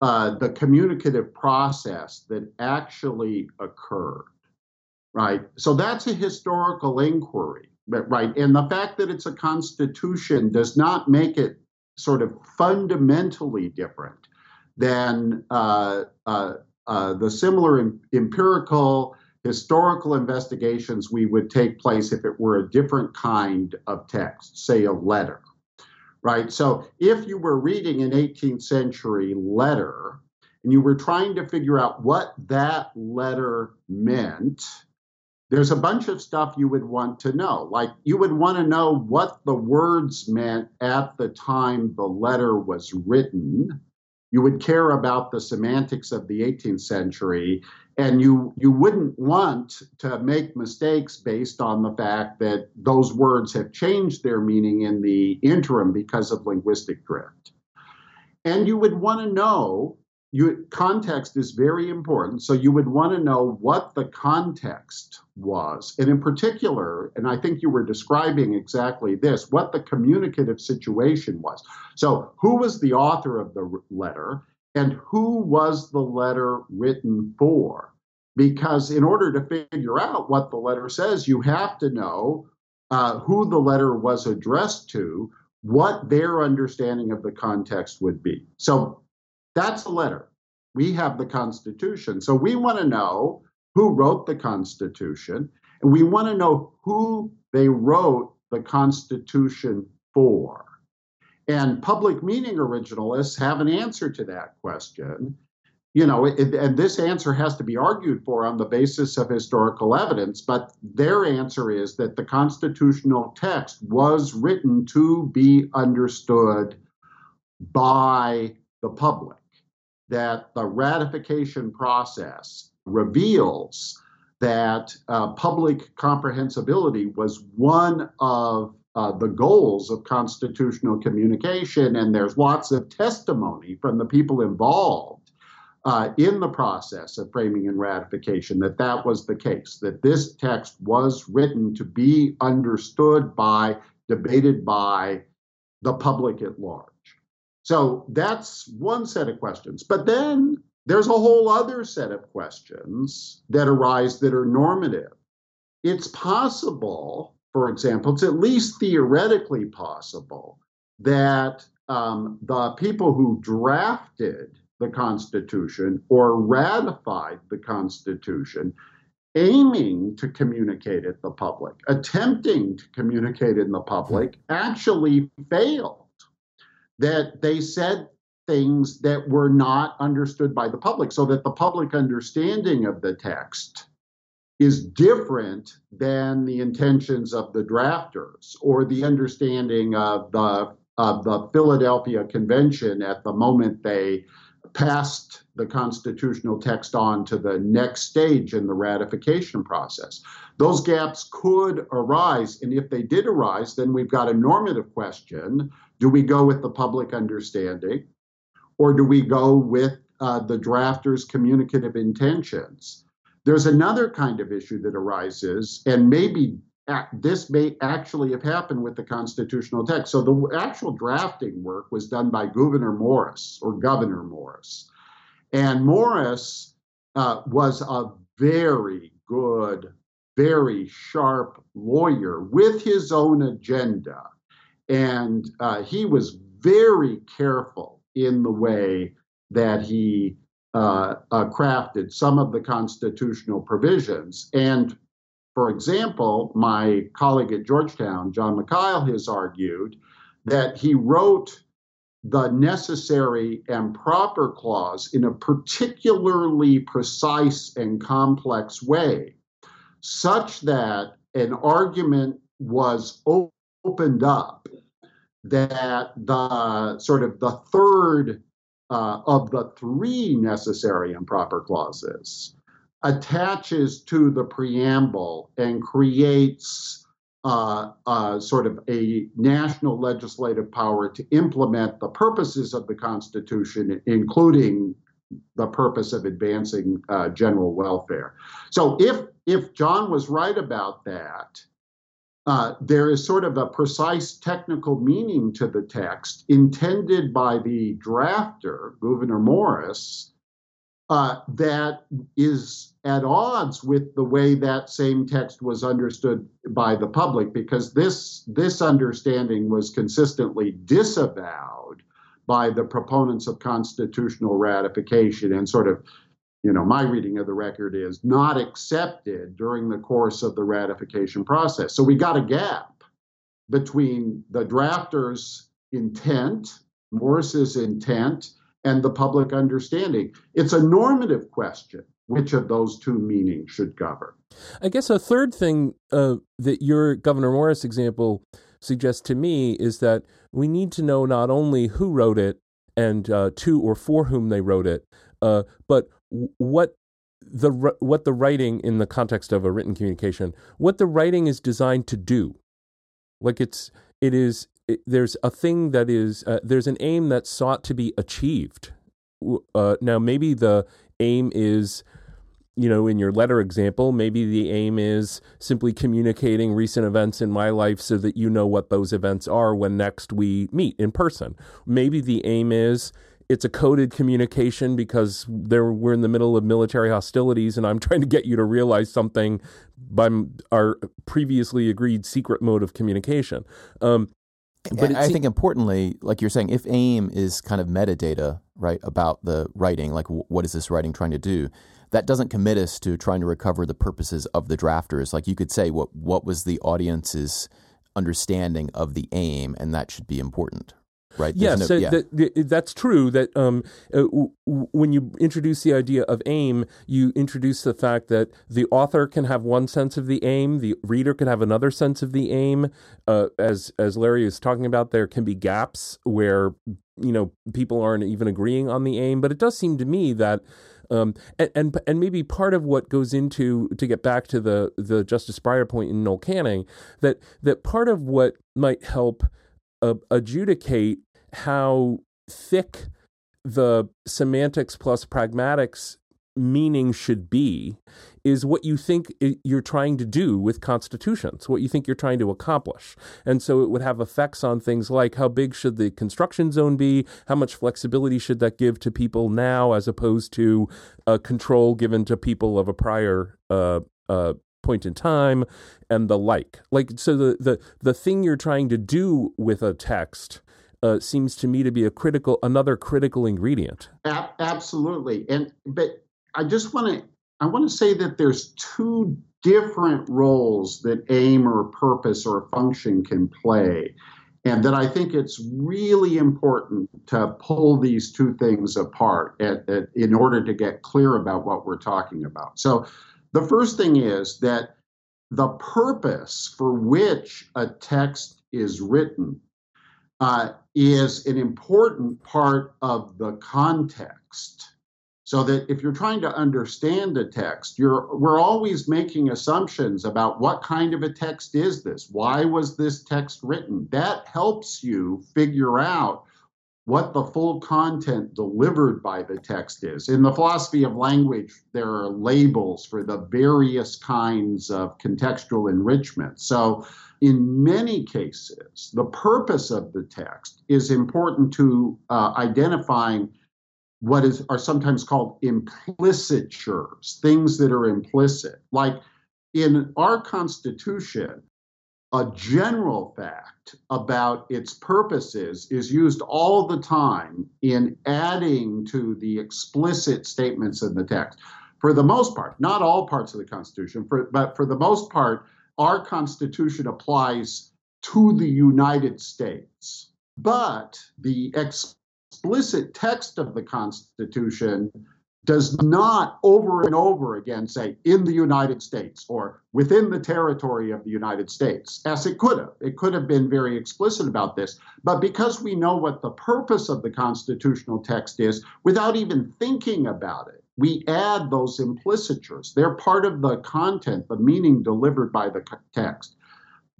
uh, the communicative process that actually occurred, right? So, that's a historical inquiry, right? And the fact that it's a constitution does not make it sort of fundamentally different than uh, uh, uh, the similar em- empirical historical investigations we would take place if it were a different kind of text, say a letter. Right? So if you were reading an 18th century letter and you were trying to figure out what that letter meant, there's a bunch of stuff you would want to know. Like you would want to know what the words meant at the time the letter was written. You would care about the semantics of the 18th century, and you you wouldn't want to make mistakes based on the fact that those words have changed their meaning in the interim because of linguistic drift. And you would want to know you, context is very important. So you would want to know what the context was. And in particular, and I think you were describing exactly this, what the communicative situation was. So who was the author of the letter and who was the letter written for? Because in order to figure out what the letter says, you have to know uh, who the letter was addressed to, what their understanding of the context would be. So that's a letter. We have the Constitution. So we want to know who wrote the Constitution, and we want to know who they wrote the Constitution for. And public meaning originalists have an answer to that question. You know, it, and this answer has to be argued for on the basis of historical evidence, but their answer is that the constitutional text was written to be understood by the public that the ratification process reveals that uh, public comprehensibility was one of uh, the goals of constitutional communication, and there's lots of testimony from the people involved uh, in the process of framing and ratification that that was the case, that this text was written to be understood by, debated by the public at large. So that's one set of questions. But then there's a whole other set of questions that arise that are normative. It's possible, for example, it's at least theoretically possible that um, the people who drafted the Constitution or ratified the Constitution, aiming to communicate it the public, attempting to communicate it in the public, actually failed. That they said things that were not understood by the public, so that the public understanding of the text is different than the intentions of the drafters or the understanding of the of the Philadelphia Convention at the moment they passed the constitutional text on to the next stage in the ratification process. Those gaps could arise. And if they did arise, then we've got a normative question. Do we go with the public understanding or do we go with uh, the drafter's communicative intentions? There's another kind of issue that arises, and maybe this may actually have happened with the constitutional text. So the actual drafting work was done by Gouverneur Morris or Governor Morris. And Morris uh, was a very good, very sharp lawyer with his own agenda. And uh, he was very careful in the way that he uh, uh crafted some of the constitutional provisions. And for example, my colleague at Georgetown, John Mikhail, has argued that he wrote the necessary and proper clause in a particularly precise and complex way, such that an argument was opened up that the sort of the third uh, of the three necessary and proper clauses attaches to the preamble and creates uh, uh, sort of a national legislative power to implement the purposes of the Constitution, including the purpose of advancing uh, general welfare. So, if if John was right about that, uh, there is sort of a precise technical meaning to the text intended by the drafter, Gouverneur Morris, uh, that is at odds with the way that same text was understood by the public, because this this understanding was consistently disavowed by the proponents of constitutional ratification and sort of you know my reading of the record is not accepted during the course of the ratification process so we got a gap between the drafters intent Morris's intent and the public understanding. It's a normative question. Which of those two meanings should govern? I guess a third thing uh, that your Governor Morris example suggests to me is that we need to know not only who wrote it and uh, to or for whom they wrote it, uh, but what the what the writing in the context of a written communication, what the writing is designed to do. Like it's it is it, there's a thing that is uh, there's an aim that's sought to be achieved. Uh, now, maybe the aim is, you know, in your letter example, maybe the aim is simply communicating recent events in my life so that you know what those events are when next we meet in person. Maybe the aim is it's a coded communication because there we're in the middle of military hostilities and I'm trying to get you to realize something by our previously agreed secret mode of communication. Um, but I think importantly, like you're saying, if AIM is kind of metadata, right, about the writing, like what is this writing trying to do, that doesn't commit us to trying to recover the purposes of the drafters. Like you could say, what what was the audience's understanding of the aim, and that should be important, right? There's no, yeah. that, that's true. That um, uh, w- when you introduce the idea of aim, you introduce the fact that the author can have one sense of the aim, the reader can have another sense of the aim. Uh, as as Larry is talking about, there can be gaps where you know people aren't even agreeing on the aim. But it does seem to me that. Um, and, and, and maybe part of what goes into to get back to the the Justice Breyer point in Noel Canning that that part of what might help uh, adjudicate how thick the semantics plus pragmatics meaning should be is what you think you're trying to do with constitutions, what you think you're trying to accomplish. And so it would have effects on things like how big should the construction zone be? How much flexibility should that give to people now as opposed to a control given to people of a prior uh, uh, point in time and the like? Like, so the, the, the thing you're trying to do with a text. Uh, seems to me to be a critical, another critical ingredient. A- absolutely, and but I just want to I want to say that there's two different roles that aim or purpose or function can play. And that I think it's really important to pull these two things apart at, at, in order to get clear about what we're talking about. So, the first thing is that the purpose for which a text is written uh, is an important part of the context. So that if you're trying to understand a text you're we're always making assumptions about what kind of a text is this? Why was this text written? That helps you figure out what the full content delivered by the text is in the philosophy of language there are labels for the various kinds of contextual enrichment so in many cases the purpose of the text is important to uh, identifying what is are sometimes called implicatures, things that are implicit. Like in our Constitution, a general fact about its purposes is used all the time in adding to the explicit statements in the text. For the most part, not all parts of the Constitution, for, but for the most part, our Constitution applies to the United States. But the explicit text of the Constitution does not over and over again say in the United States or within the territory of the United States, as it could have. It could have been very explicit about this. But because we know what the purpose of the constitutional text is, without even thinking about it, we add those implicatures. They're part of the content, the meaning delivered by the text.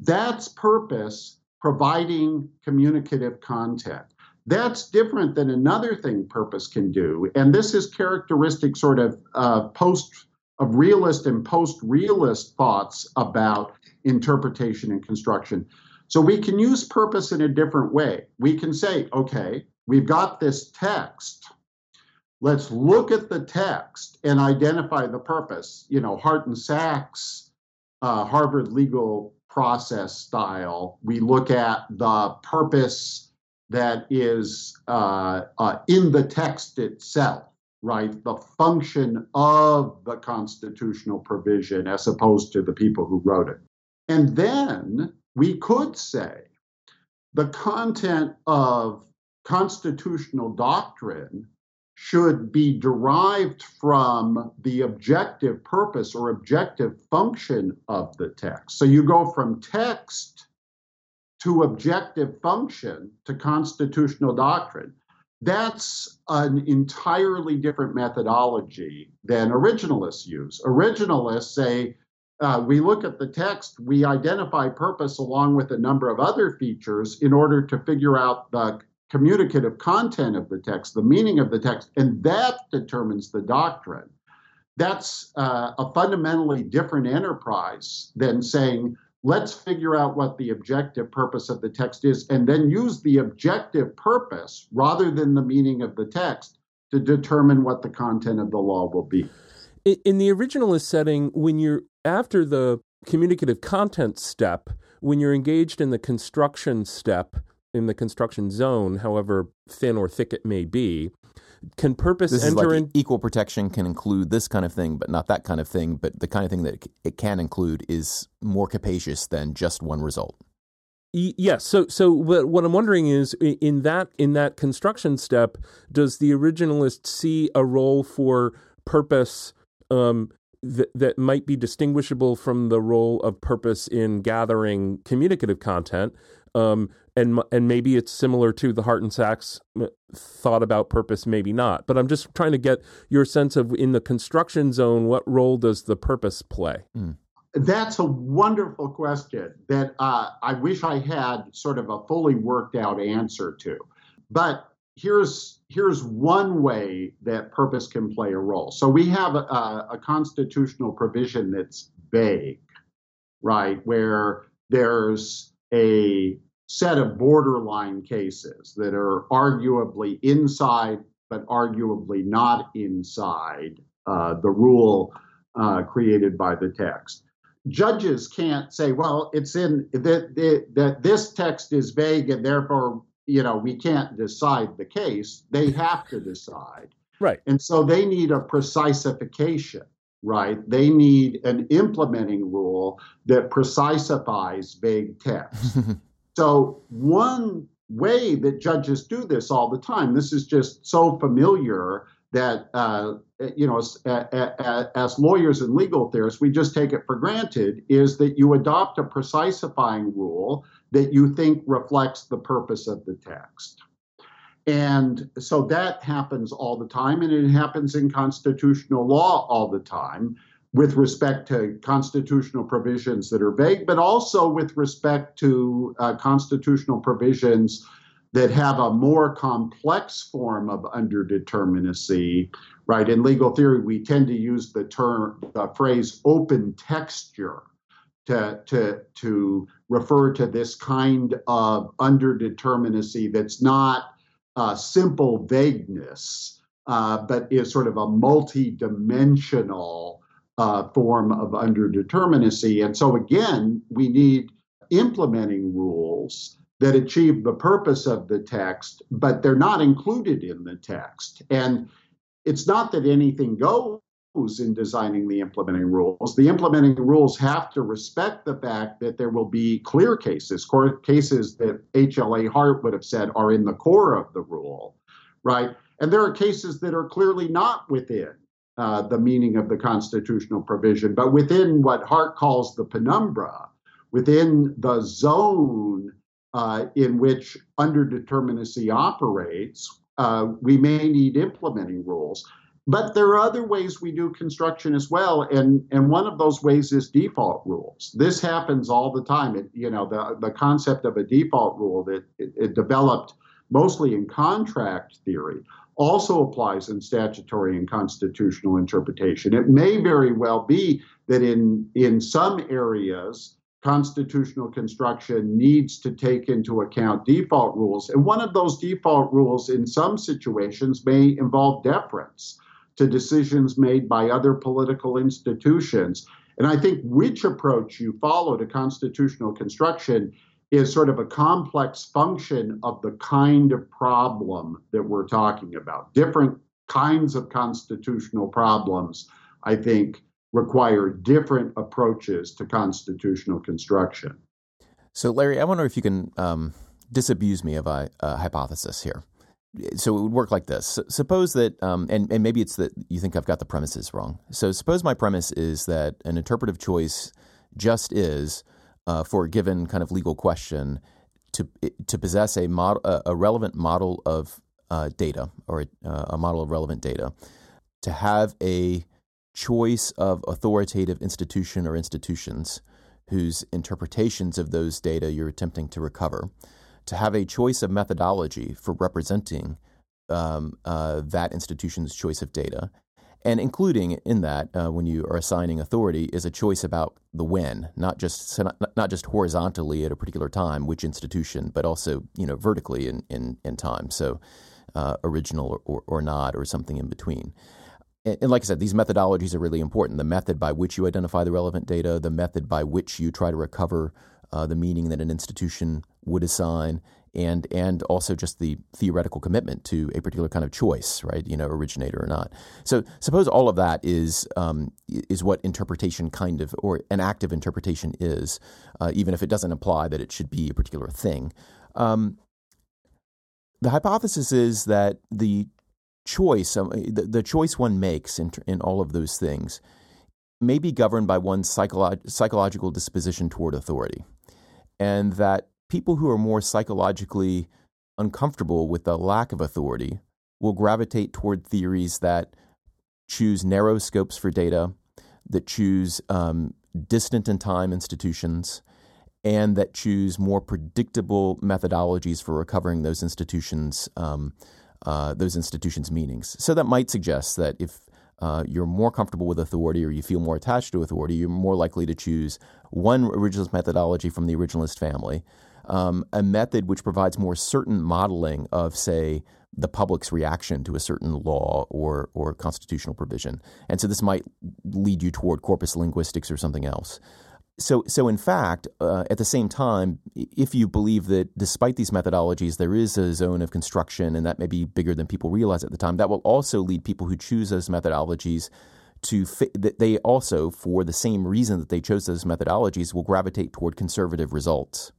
That's purpose providing communicative content. That's different than another thing purpose can do. And this is characteristic sort of uh, post of realist and post realist thoughts about interpretation and construction. So we can use purpose in a different way. We can say, okay, we've got this text. Let's look at the text and identify the purpose. You know, Hart and Sachs, uh, Harvard legal process style. We look at the purpose that is uh, uh, in the text itself, right? The function of the constitutional provision as opposed to the people who wrote it. And then we could say the content of constitutional doctrine should be derived from the objective purpose or objective function of the text. So you go from text to objective function to constitutional doctrine. That's an entirely different methodology than originalists use. Originalists say, uh, we look at the text, we identify purpose along with a number of other features in order to figure out the communicative content of the text, the meaning of the text, and that determines the doctrine. That's uh, a fundamentally different enterprise than saying, let's figure out what the objective purpose of the text is and then use the objective purpose rather than the meaning of the text to determine what the content of the law will be. In the originalist setting, when you're after the communicative content step, when you're engaged in the construction step, in the construction zone, however thin or thick it may be, can purpose this enter like in equal protection can include this kind of thing but not that kind of thing but the kind of thing that it can include is more capacious than just one result Yes. So, so what I'm wondering is, in that in that construction step, does the originalist see a role for purpose um, that that might be distinguishable from the role of purpose in gathering communicative content? Um, and and maybe it's similar to the Hart and Sachs thought about purpose, maybe not. But I'm just trying to get your sense of in the construction zone, what role does the purpose play? Mm. That's a wonderful question that uh, I wish I had sort of a fully worked out answer to. But here's here's one way that purpose can play a role. So we have a, a constitutional provision that's vague, right, where there's a set of borderline cases that are arguably inside but arguably not inside uh, the rule uh, created by the text. Judges can't say, well, it's in that, that this text is vague and therefore you know, we can't decide the case. They have to decide. Right. And so they need a precisification, right? They need an implementing rule that precisifies vague text. so one way that judges do this all the time, this is just so familiar that uh, you know as, as, lawyers and legal theorists we just take it for granted is that you adopt a precisifying rule that you think reflects the purpose of the text and so that happens all the time and it happens in constitutional law all the time with respect to constitutional provisions that are vague but also with respect to uh, constitutional provisions that have a more complex form of underdeterminacy, right? In legal theory, we tend to use the term, the phrase open texture to, to, to refer to this kind of underdeterminacy that's not uh, simple vagueness, uh, but is sort of a multi-dimensional uh, form of underdeterminacy. And so again, we need implementing rules that achieve the purpose of the text, but they're not included in the text. And it's not that anything goes in designing the implementing rules. The implementing rules have to respect the fact that there will be clear cases, court cases that HLA Hart would have said are in the core of the rule, right? And there are cases that are clearly not within uh, the meaning of the constitutional provision, but within what Hart calls the penumbra, within the zone uh, in which underdeterminacy operates, uh, we may need implementing rules. But there are other ways we do construction as well, and, and one of those ways is default rules. This happens all the time. It, you know, the, the concept of a default rule that it, it developed mostly in contract theory also applies in statutory and constitutional interpretation. It may very well be that in in some areas constitutional construction needs to take into account default rules. And one of those default rules, in some situations, may involve deference to decisions made by other political institutions. And I think which approach you follow to constitutional construction is sort of a complex function of the kind of problem that we're talking about. Different kinds of constitutional problems, I think, require different approaches to constitutional construction. So, Larry, I wonder if you can um, disabuse me of a, a, hypothesis here. So it would work like this. suppose that, um, and, and maybe it's that you think I've got the premises wrong. So suppose my premise is that an interpretive choice just is uh, for a given kind of legal question to to possess a model, a relevant model of uh, data or a, a model of relevant data, to have a choice of authoritative institution or institutions whose interpretations of those data you're attempting to recover, to have a choice of methodology for representing um, uh, that institution's choice of data, and including in that, uh, when you are assigning authority, is a choice about the when, not just not, just horizontally at a particular time, which institution, but also you know vertically in in, in time. So, uh, original or, or, not, or something in between and like I said, these methodologies are really important. The method by which you identify the relevant data, the method by which you try to recover uh, the meaning that an institution would assign, and and also just the theoretical commitment to a particular kind of choice, right? You know, originator or not. So suppose all of that is um, is what interpretation kind of or an active interpretation is, uh, even if it doesn't imply that it should be a particular thing. Um, the hypothesis is that the choice, um, the, the choice one makes in, in all of those things, may be governed by one's psycholo- psychological disposition toward authority. And that people who are more psychologically uncomfortable with the lack of authority will gravitate toward theories that choose narrow scopes for data, that choose um, distant in time institutions, and that choose more predictable methodologies for recovering those institutions' um, uh, those institutions' meanings. So that might suggest that if uh, you're more comfortable with authority or you feel more attached to authority, you're more likely to choose one originalist methodology from the originalist family, um, a method which provides more certain modeling of, say, the public's reaction to a certain law or or constitutional provision. And so this might lead you toward corpus linguistics or something else. So, so in fact, uh, at the same time, if you believe that despite these methodologies, there is a zone of construction and that may be bigger than people realize at the time, that will also lead people who choose those methodologies to that they also, for the same reason that they chose those methodologies, will gravitate toward conservative results.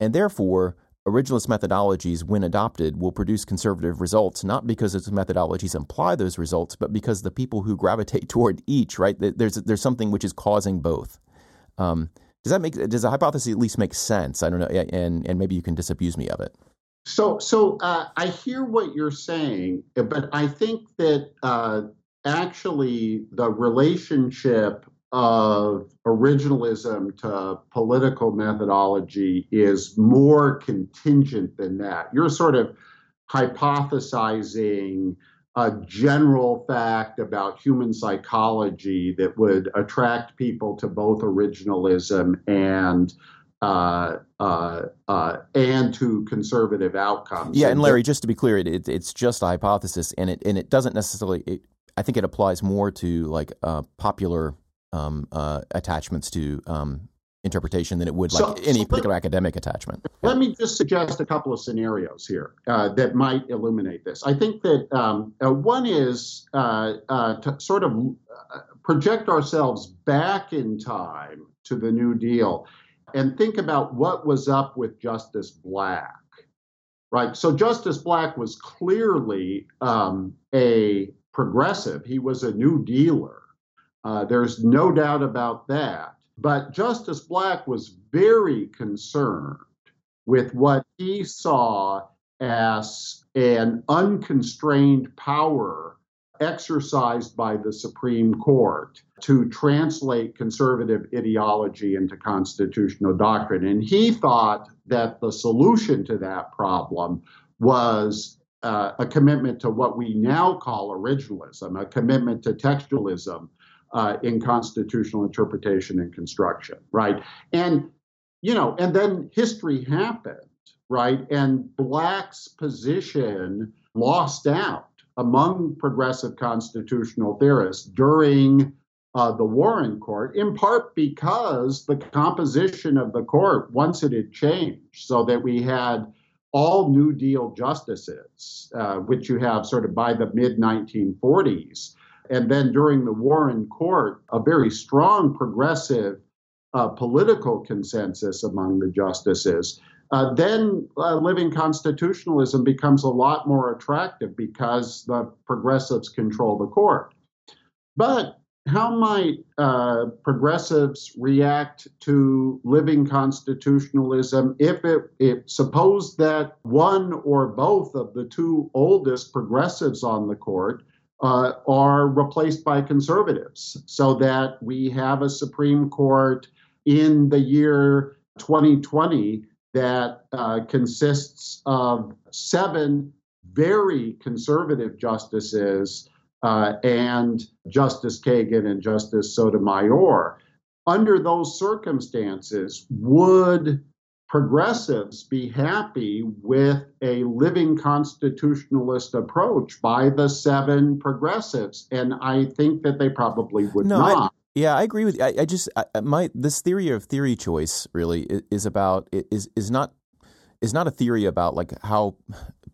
And therefore, originalist methodologies, when adopted, will produce conservative results, not because those methodologies imply those results, but because the people who gravitate toward each, right, there's, there's something which is causing both. Um, does that make does the hypothesis at least make sense? I don't know, and and maybe you can disabuse me of it. So so uh, I hear what you're saying, but I think that uh, actually the relationship of originalism to political methodology is more contingent than that. You're sort of hypothesizing a general fact about human psychology that would attract people to both originalism and uh, uh, uh, and to conservative outcomes. Yeah, and Larry, just to be clear, it, it, it's just a hypothesis, and it and it doesn't necessarily. It, I think it applies more to like uh, popular um, uh, attachments to um, interpretation than it would like so, any so particular let, academic attachment. Let me just suggest a couple of scenarios here uh, that might illuminate this. I think that um, uh, one is uh, uh to sort of uh, project ourselves back in time to the New Deal and think about what was up with Justice Black. Right. So Justice Black was clearly um, a progressive. He was a New Dealer. Uh, there's no doubt about that. But Justice Black was very concerned with what he saw as an unconstrained power exercised by the Supreme Court to translate conservative ideology into constitutional doctrine. And he thought that the solution to that problem was uh, a commitment to what we now call originalism, a commitment to textualism, uh, in constitutional interpretation and construction, right? And you know, and then history happened, right? And Black's position lost out among progressive constitutional theorists during uh, the Warren Court, in part because the composition of the court, once it had changed, so that we had all New Deal justices, uh, which you have sort of by the mid 1940s, and then during the Warren Court, a very strong progressive uh, political consensus among the justices. Uh, then uh, living constitutionalism becomes a lot more attractive because the progressives control the court. But how might uh, progressives react to living constitutionalism if it, if suppose that one or both of the two oldest progressives on the court uh, are replaced by conservatives so that we have a Supreme Court in the year 2020 that uh, consists of seven very conservative justices uh, and Justice Kagan and Justice Sotomayor. Under those circumstances, would progressives be happy with a living constitutionalist approach by the seven progressives? And I think that they probably would no, not. I, yeah, I agree with you. I, I just I, my this theory of theory choice really is about is is not is not a theory about like how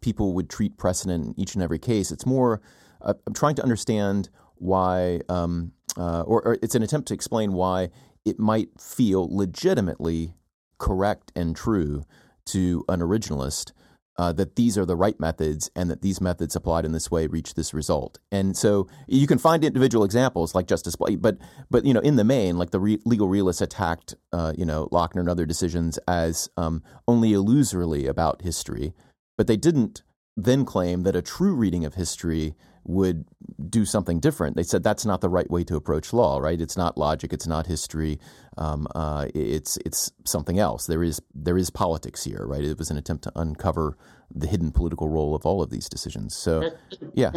people would treat precedent in each and every case. It's more uh, I'm trying to understand why, um, uh, or, or it's an attempt to explain why it might feel legitimately correct and true to an originalist uh, that these are the right methods and that these methods applied in this way reach this result. And so you can find individual examples like Justice Blake, but but you know in the main, like the re- legal realists attacked uh, you know Lochner and other decisions as um, only illusorily about history, but they didn't then claim that a true reading of history would do something different. They said that's not the right way to approach law, right? It's not logic, it's not history, um, uh, it's it's something else. There is there is politics here, right? It was an attempt to uncover the hidden political role of all of these decisions. So, and, yeah.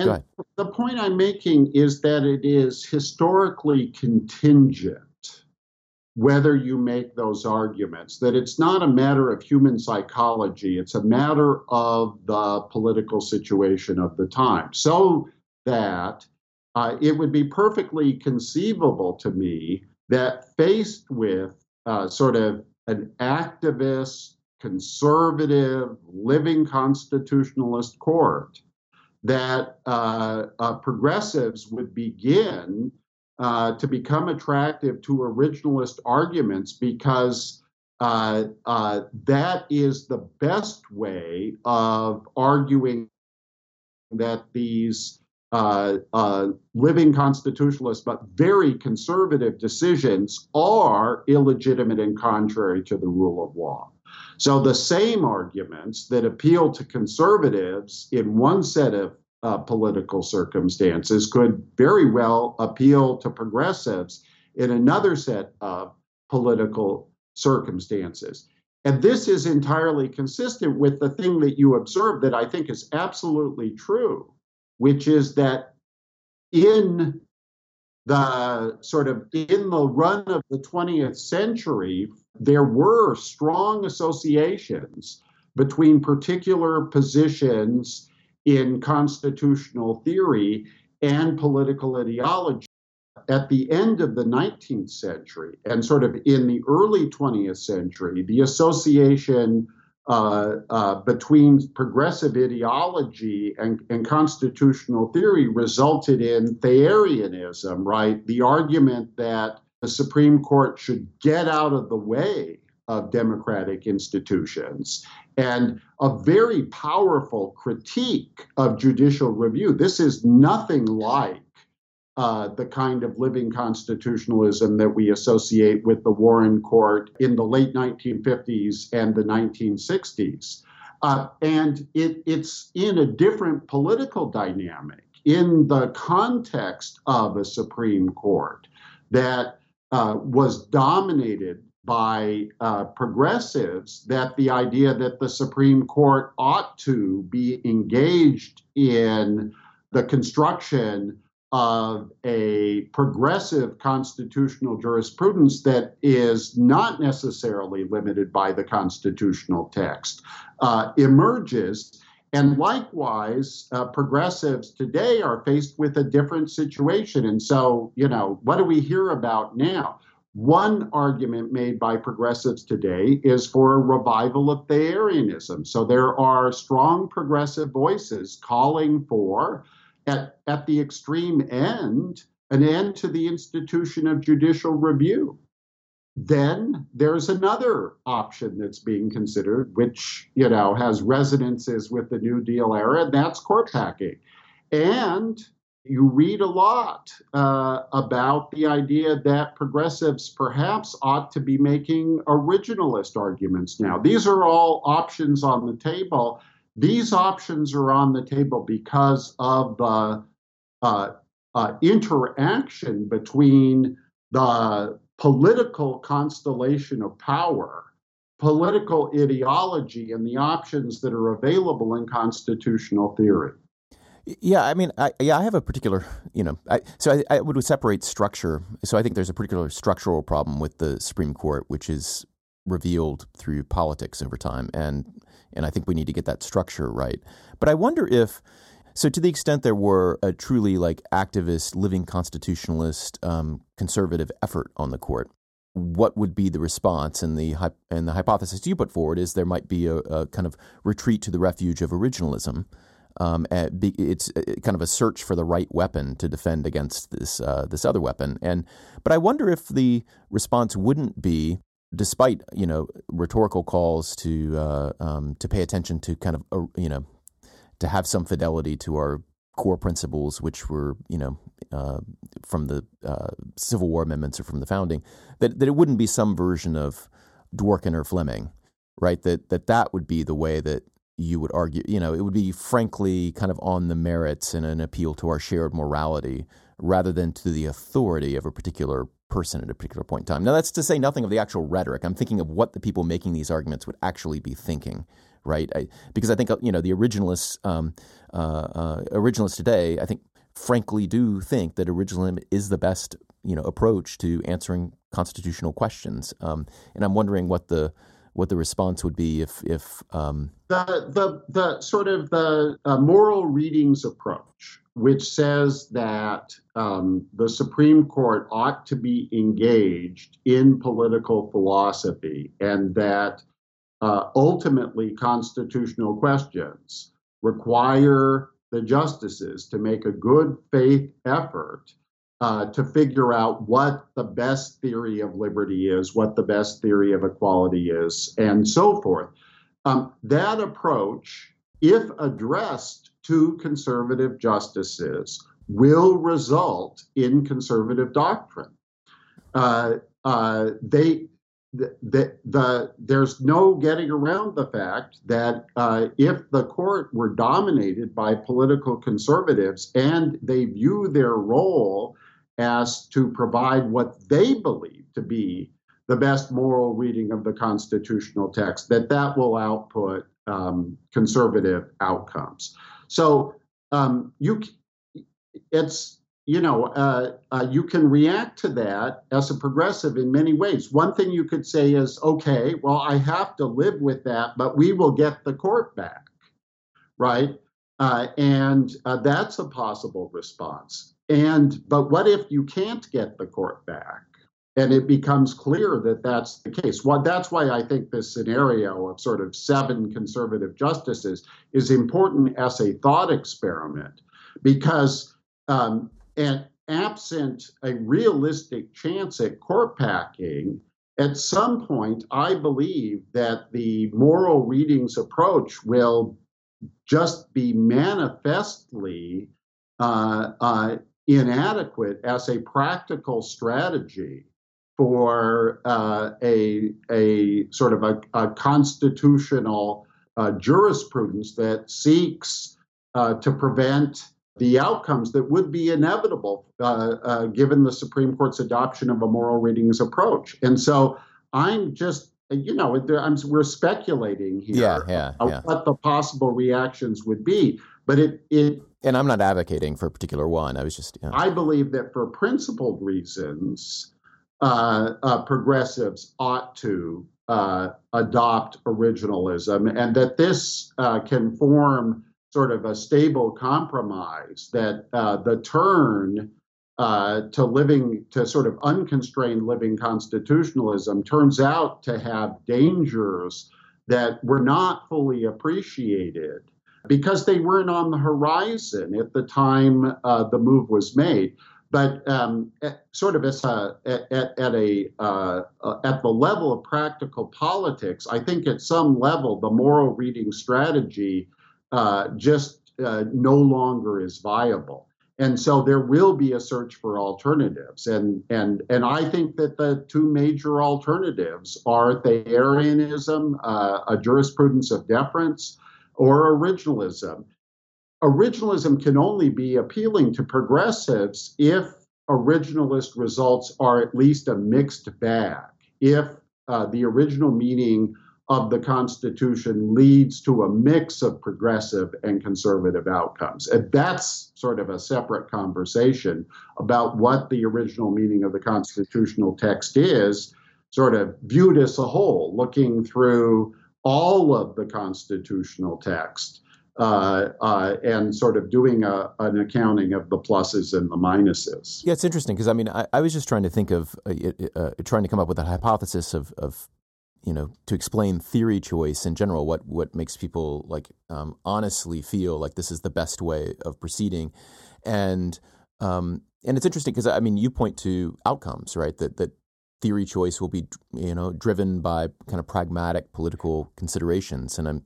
The point I'm making is that it is historically contingent whether you make those arguments, that it's not a matter of human psychology, it's a matter of the political situation of the time. So that uh, it would be perfectly conceivable to me that faced with uh, sort of an activist, conservative, living constitutionalist court, that uh, uh progressives would begin uh, to become attractive to originalist arguments because uh, uh, that is the best way of arguing that these uh, uh, living constitutionalist but very conservative decisions are illegitimate and contrary to the rule of law. So the same arguments that appeal to conservatives in one set of uh, political circumstances could very well appeal to progressives in another set of political circumstances. And this is entirely consistent with the thing that you observe that I think is absolutely true, which is that in the sort of in the run of the 20th century, there were strong associations between particular positions in constitutional theory and political ideology. At the end of the 19th century and sort of in the early 20th century, the association uh, uh, between progressive ideology and, and, constitutional theory resulted in Thayerianism, right? The argument that the Supreme Court should get out of the way of democratic institutions and a very powerful critique of judicial review. This is nothing like uh, the kind of living constitutionalism that we associate with the Warren Court in the late 1950s and the 1960s. Uh, and it, it's in a different political dynamic in the context of a Supreme Court that uh, was dominated by uh, progressives that the idea that the Supreme Court ought to be engaged in the construction of a progressive constitutional jurisprudence that is not necessarily limited by the constitutional text uh, emerges. And likewise, uh, progressives today are faced with a different situation. And so, you know, what do we hear about now? One argument made by progressives today is for a revival of Thayerianism. So there are strong progressive voices calling for, at, at the extreme end, an end to the institution of judicial review. Then there's another option that's being considered, which you know has resonances with the New Deal era, and that's court packing. And you read a lot uh, about the idea that progressives perhaps ought to be making originalist arguments now. These are all options on the table. These options are on the table because of the uh, uh, interaction between the political constellation of power, political ideology, and the options that are available in constitutional theory. Yeah, I mean, I, yeah, I have a particular, you know, I, so I, I, would separate structure. So I think there's a particular structural problem with the Supreme Court, which is revealed through politics over time, and and I think we need to get that structure right. But I wonder if, so to the extent there were a truly like activist, living constitutionalist, um, conservative effort on the court, what would be the response? And the and the hypothesis you put forward is there might be a, a kind of retreat to the refuge of originalism um, it's uh, kind of a search for the right weapon to defend against this uh, this other weapon. And but I wonder if the response wouldn't be, despite you know rhetorical calls to uh, um, to pay attention to kind of uh, you know to have some fidelity to our core principles, which were you know uh, from the uh, Civil War amendments or from the founding, that that it wouldn't be some version of Dworkin or Fleming, right? That that that would be the way that you would argue, you know, it would be frankly kind of on the merits and an appeal to our shared morality rather than to the authority of a particular person at a particular point in time. Now, that's to say nothing of the actual rhetoric. I'm thinking of what the people making these arguments would actually be thinking, right? I, because I think, you know, the originalists, um, uh, uh, originalists today, I think, frankly do think that originalism is the best, you know, approach to answering constitutional questions. Um, and I'm wondering what the what the response would be if if um... the the the sort of the uh, moral readings approach, which says that um, the Supreme Court ought to be engaged in political philosophy, and that uh, ultimately constitutional questions require the justices to make a good faith effort uh, to figure out what the best theory of liberty is, what the best theory of equality is, and so forth. Um, that approach, if addressed to conservative justices, will result in conservative doctrine. Uh, uh, they the, the, the, there's no getting around the fact that uh, if the court were dominated by political conservatives and they view their role as to provide what they believe to be the best moral reading of the constitutional text, that that will output um, conservative outcomes. So um, you, it's you know, uh, uh, you can react to that as a progressive in many ways. One thing you could say is, okay, well, I have to live with that, but we will get the court back, right? Uh, and uh, that's a possible response. And but what if you can't get the court back? And it becomes clear that that's the case. Well, that's why I think this scenario of sort of seven conservative justices is important as a thought experiment, because um, and absent a realistic chance at court packing, at some point, I believe that the moral readings approach will just be manifestly uh, uh, inadequate as a practical strategy for uh, a, a sort of a, a constitutional uh, jurisprudence that seeks uh, to prevent the outcomes that would be inevitable uh, uh, given the Supreme Court's adoption of a moral readings approach. And so I'm just, you know, I'm, we're speculating here yeah, yeah, yeah. what the possible reactions would be. But it, it and I'm not advocating for a particular one. I was just. Yeah. I believe that for principled reasons, uh, uh progressives ought to uh, adopt originalism, and that this uh, can form sort of a stable compromise that uh, the turn uh, to living to sort of unconstrained living constitutionalism turns out to have dangers that were not fully appreciated because they weren't on the horizon at the time uh, the move was made. But um, at, sort of as a, at, at a uh, at the level of practical politics, I think at some level the moral reading strategy uh, just uh, no longer is viable. And so there will be a search for alternatives. And, and, and I think that the two major alternatives are Thayerianism, uh, a jurisprudence of deference, or originalism. Originalism can only be appealing to progressives if originalist results are at least a mixed bag. If uh, the original meaning of the Constitution leads to a mix of progressive and conservative outcomes. And that's sort of a separate conversation about what the original meaning of the constitutional text is, sort of viewed as a whole, looking through all of the constitutional text. Uh, uh, and sort of doing a, an accounting of the pluses and the minuses. Yeah, it's interesting because I mean, I, I, was just trying to think of uh, uh trying to come up with a hypothesis of, of you know to explain theory choice in general what what makes people like um, honestly feel like this is the best way of proceeding and um, and it's interesting because I mean you point to outcomes right that that theory choice will be you know driven by kind of pragmatic political considerations and I'm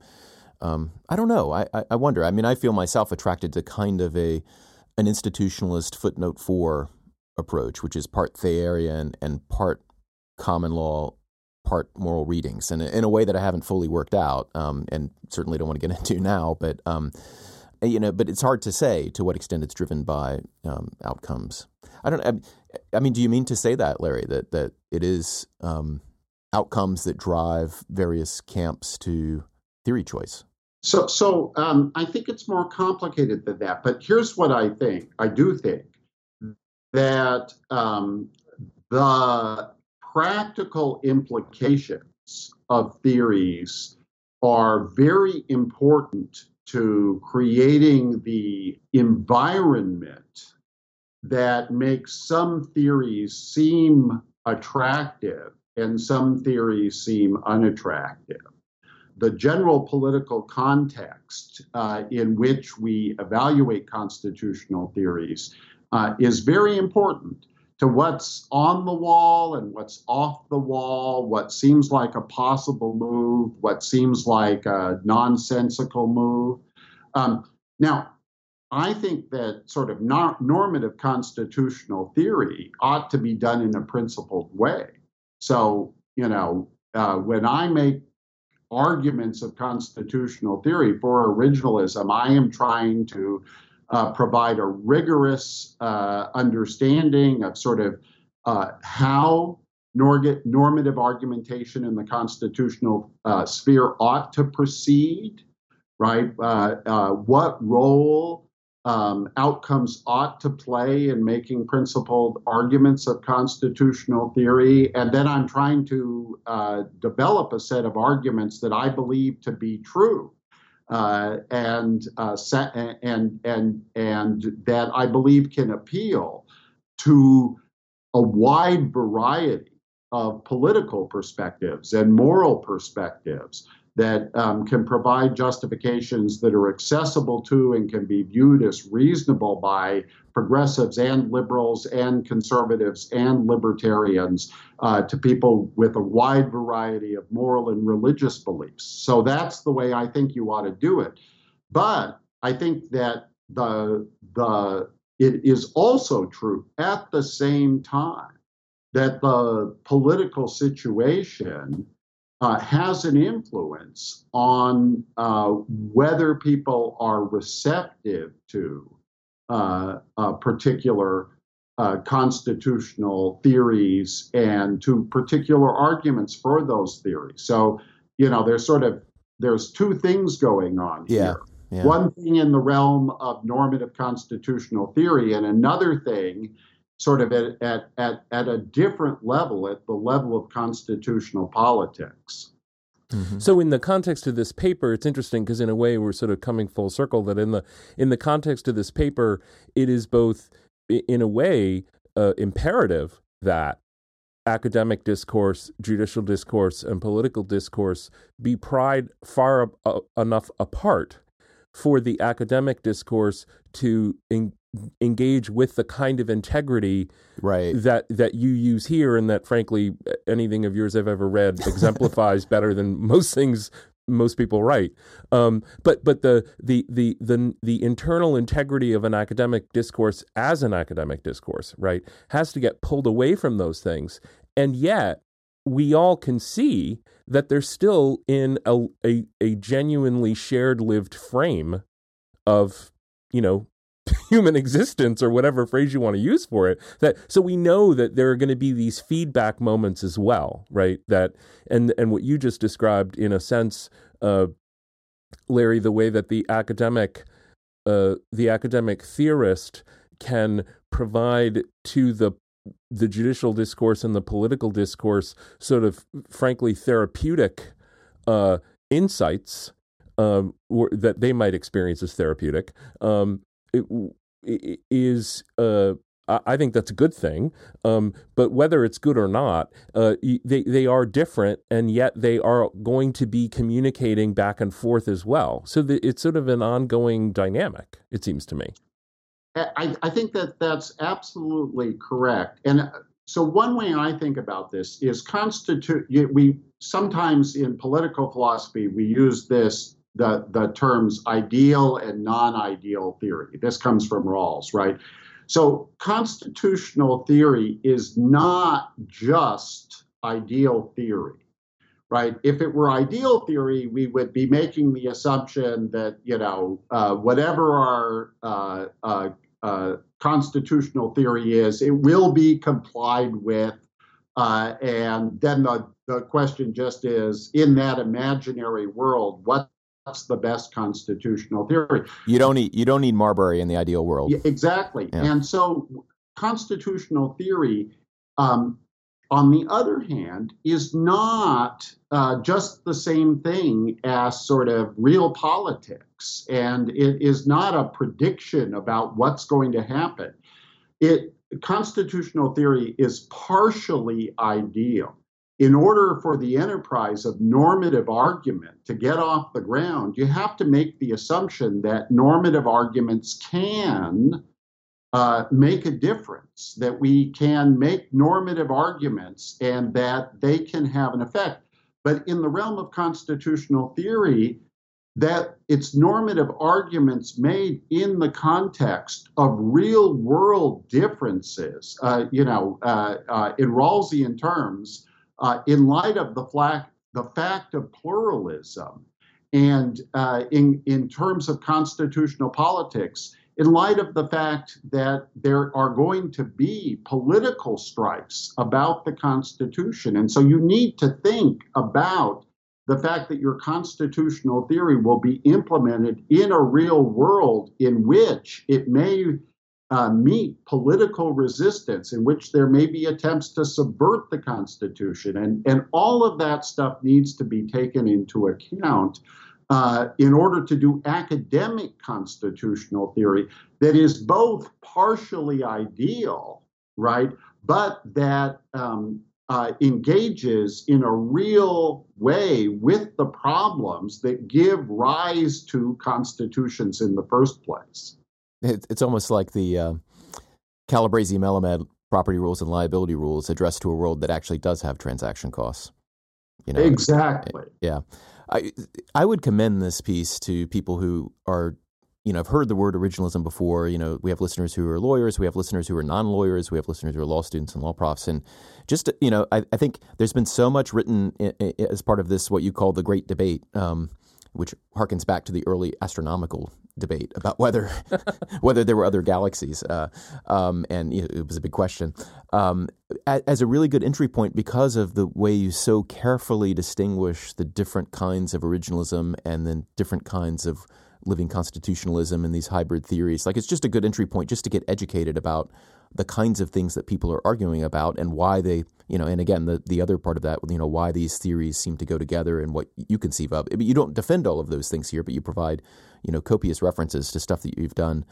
um, I don't know I, I wonder I mean I feel myself attracted to kind of a an institutionalist footnote four approach which is part Thayerian and part common law part moral readings, and in a way that I haven't fully worked out, um, and certainly don't want to get into now. But um, you know, but it's hard to say to what extent it's driven by um, outcomes. I don't. I, I, mean, do you mean to say that, Larry? That that it is um, outcomes that drive various camps to theory choice? So, so um, I think it's more complicated than that. But here's what I think. I do think that um, the practical implications of theories are very important to creating the environment that makes some theories seem attractive and some theories seem unattractive the general political context uh, in which we evaluate constitutional theories uh, is very important to what's on the wall and what's off the wall, what seems like a possible move, what seems like a nonsensical move. Um, now, I think that sort of normative constitutional theory ought to be done in a principled way. So, you know, uh, when I make arguments of constitutional theory for originalism, I am trying to uh, provide a rigorous uh, understanding of sort of uh, how normative argumentation in the constitutional uh, sphere ought to proceed, right? Uh, what role um, outcomes ought to play in making principled arguments of constitutional theory. And then I'm trying to uh, develop a set of arguments that I believe to be true. Uh, and uh, and and and that I believe can appeal to a wide variety of political perspectives and moral perspectives that um, can provide justifications that are accessible to and can be viewed as reasonable by progressives and liberals and conservatives and libertarians uh, to people with a wide variety of moral and religious beliefs. So that's the way I think you ought to do it. But I think that the the it is also true at the same time that the political situation uh, has an influence on uh, whether people are receptive to uh, particular uh, constitutional theories and to particular arguments for those theories. So, you know, there's sort of there's two things going on yeah. here. Yeah. One thing in the realm of normative constitutional theory, and another thing sort of at, at, at, at a different level, at the level of constitutional politics. Mm-hmm. So, in the context of this paper, it's interesting because, in a way, we're sort of coming full circle. That in the in the context of this paper, it is both, in a way, uh, imperative that academic discourse, judicial discourse, and political discourse be pried far uh, enough apart for the academic discourse to in, engage with the kind of integrity right. that that you use here and that frankly anything of yours I've ever read exemplifies better than most things most people write um, but but the, the the the the internal integrity of an academic discourse as an academic discourse right has to get pulled away from those things and yet we all can see that they're still in a, a, a genuinely shared lived frame of you know human existence or whatever phrase you want to use for it that so we know that there are going to be these feedback moments as well right? That and and what you just described in a sense uh, larry the way that the academic uh, the academic theorist can provide to the the judicial discourse and the political discourse sort of frankly therapeutic uh, insights um, that they might experience as therapeutic um, it, is uh, I think that's a good thing. Um, but whether it's good or not, uh, they they are different, and yet they are going to be communicating back and forth as well. So the, it's sort of an ongoing dynamic. It seems to me. I, I think that that's absolutely correct. And uh, so one way I think about this is constitute. We sometimes in political philosophy we use this the, the terms ideal and non ideal theory. This comes from Rawls, right? So, constitutional theory is not just ideal theory. right? If it were ideal theory, we would be making the assumption that you know uh, whatever our uh, uh, uh constitutional theory is, it will be complied with, uh, and then the the question just is in that imaginary world, what's the best constitutional theory? You don't need you don't need Marbury in the ideal world. Yeah, exactly, yeah. and so constitutional theory. Um, on the other hand, is not uh, just the same thing as sort of real politics, and it is not a prediction about what's going to happen. It constitutional theory is partially ideal. In order for the enterprise of normative argument to get off the ground, you have to make the assumption that normative arguments can uh, make a difference, that we can make normative arguments and that they can have an effect. But in the realm of constitutional theory, that it's normative arguments made in the context of real world differences, uh, you know, uh, uh in Rawlsian terms, uh, in light of the, flag, the fact of pluralism, and uh, in, in terms of constitutional politics, in light of the fact that there are going to be political strikes about the Constitution. And so you need to think about the fact that your constitutional theory will be implemented in a real world in which it may uh, meet political resistance, in which there may be attempts to subvert the Constitution. And, and all of that stuff needs to be taken into account uh, in order to do academic constitutional theory that is both partially ideal, right, but that um, uh, engages in a real way with the problems that give rise to constitutions in the first place. It's almost like the uh, Calabresi Melamed property rules and liability rules addressed to a world that actually does have transaction costs. You know, exactly. Yeah. I I would commend this piece to people who are you know, I've heard the word originalism before. You know, we have listeners who are lawyers, we have listeners who are non-lawyers, we have listeners who are law students and law profs, and just you know, I, I think there's been so much written in, in, as part of this what you call the great debate, um, which harkens back to the early astronomical debate about whether whether there were other galaxies, uh, um, and you know, it was a big question. Um, as a really good entry point, because of the way you so carefully distinguish the different kinds of originalism and then different kinds of living constitutionalism and these hybrid theories, like it's just a good entry point just to get educated about the kinds of things that people are arguing about and why they, you know, and again, the, the other part of that, you know, why these theories seem to go together and what you conceive of. You don't defend all of those things here, but you provide, you know, copious references to stuff that you've done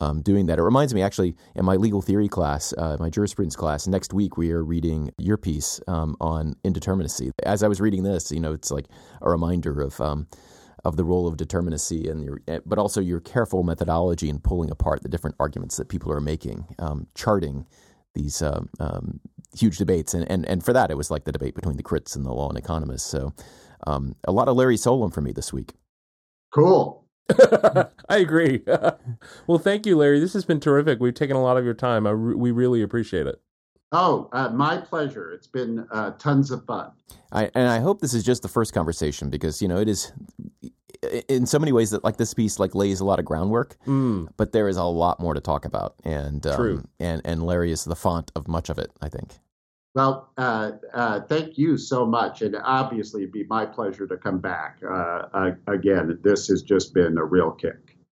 um, doing that. It reminds me actually in my legal theory class, uh, my jurisprudence class, next week we are reading your piece um, on indeterminacy. As I was reading this, you know, it's like a reminder of, um, of the role of determinacy and your, eh, but also your careful methodology in pulling apart the different arguments that people are making, um, charting these um, um, huge debates. And, and, and for that, it was like the debate between the crits and the law and economists. So um, a lot of Larry Solum for me this week. Cool. I agree. well, thank you, Larry. This has been terrific. We've taken a lot of your time. Re- we really appreciate it. Oh, uh, my pleasure. It's been uh, tons of fun. I, and I hope this is just the first conversation because you know it is in so many ways that like this piece like lays a lot of groundwork, mm. but there is a lot more to talk about. And um, True. and and Larry is the font of much of it. I think. Well, uh, uh, thank you so much, and obviously it'd be my pleasure to come back uh, again. This has just been a real kick.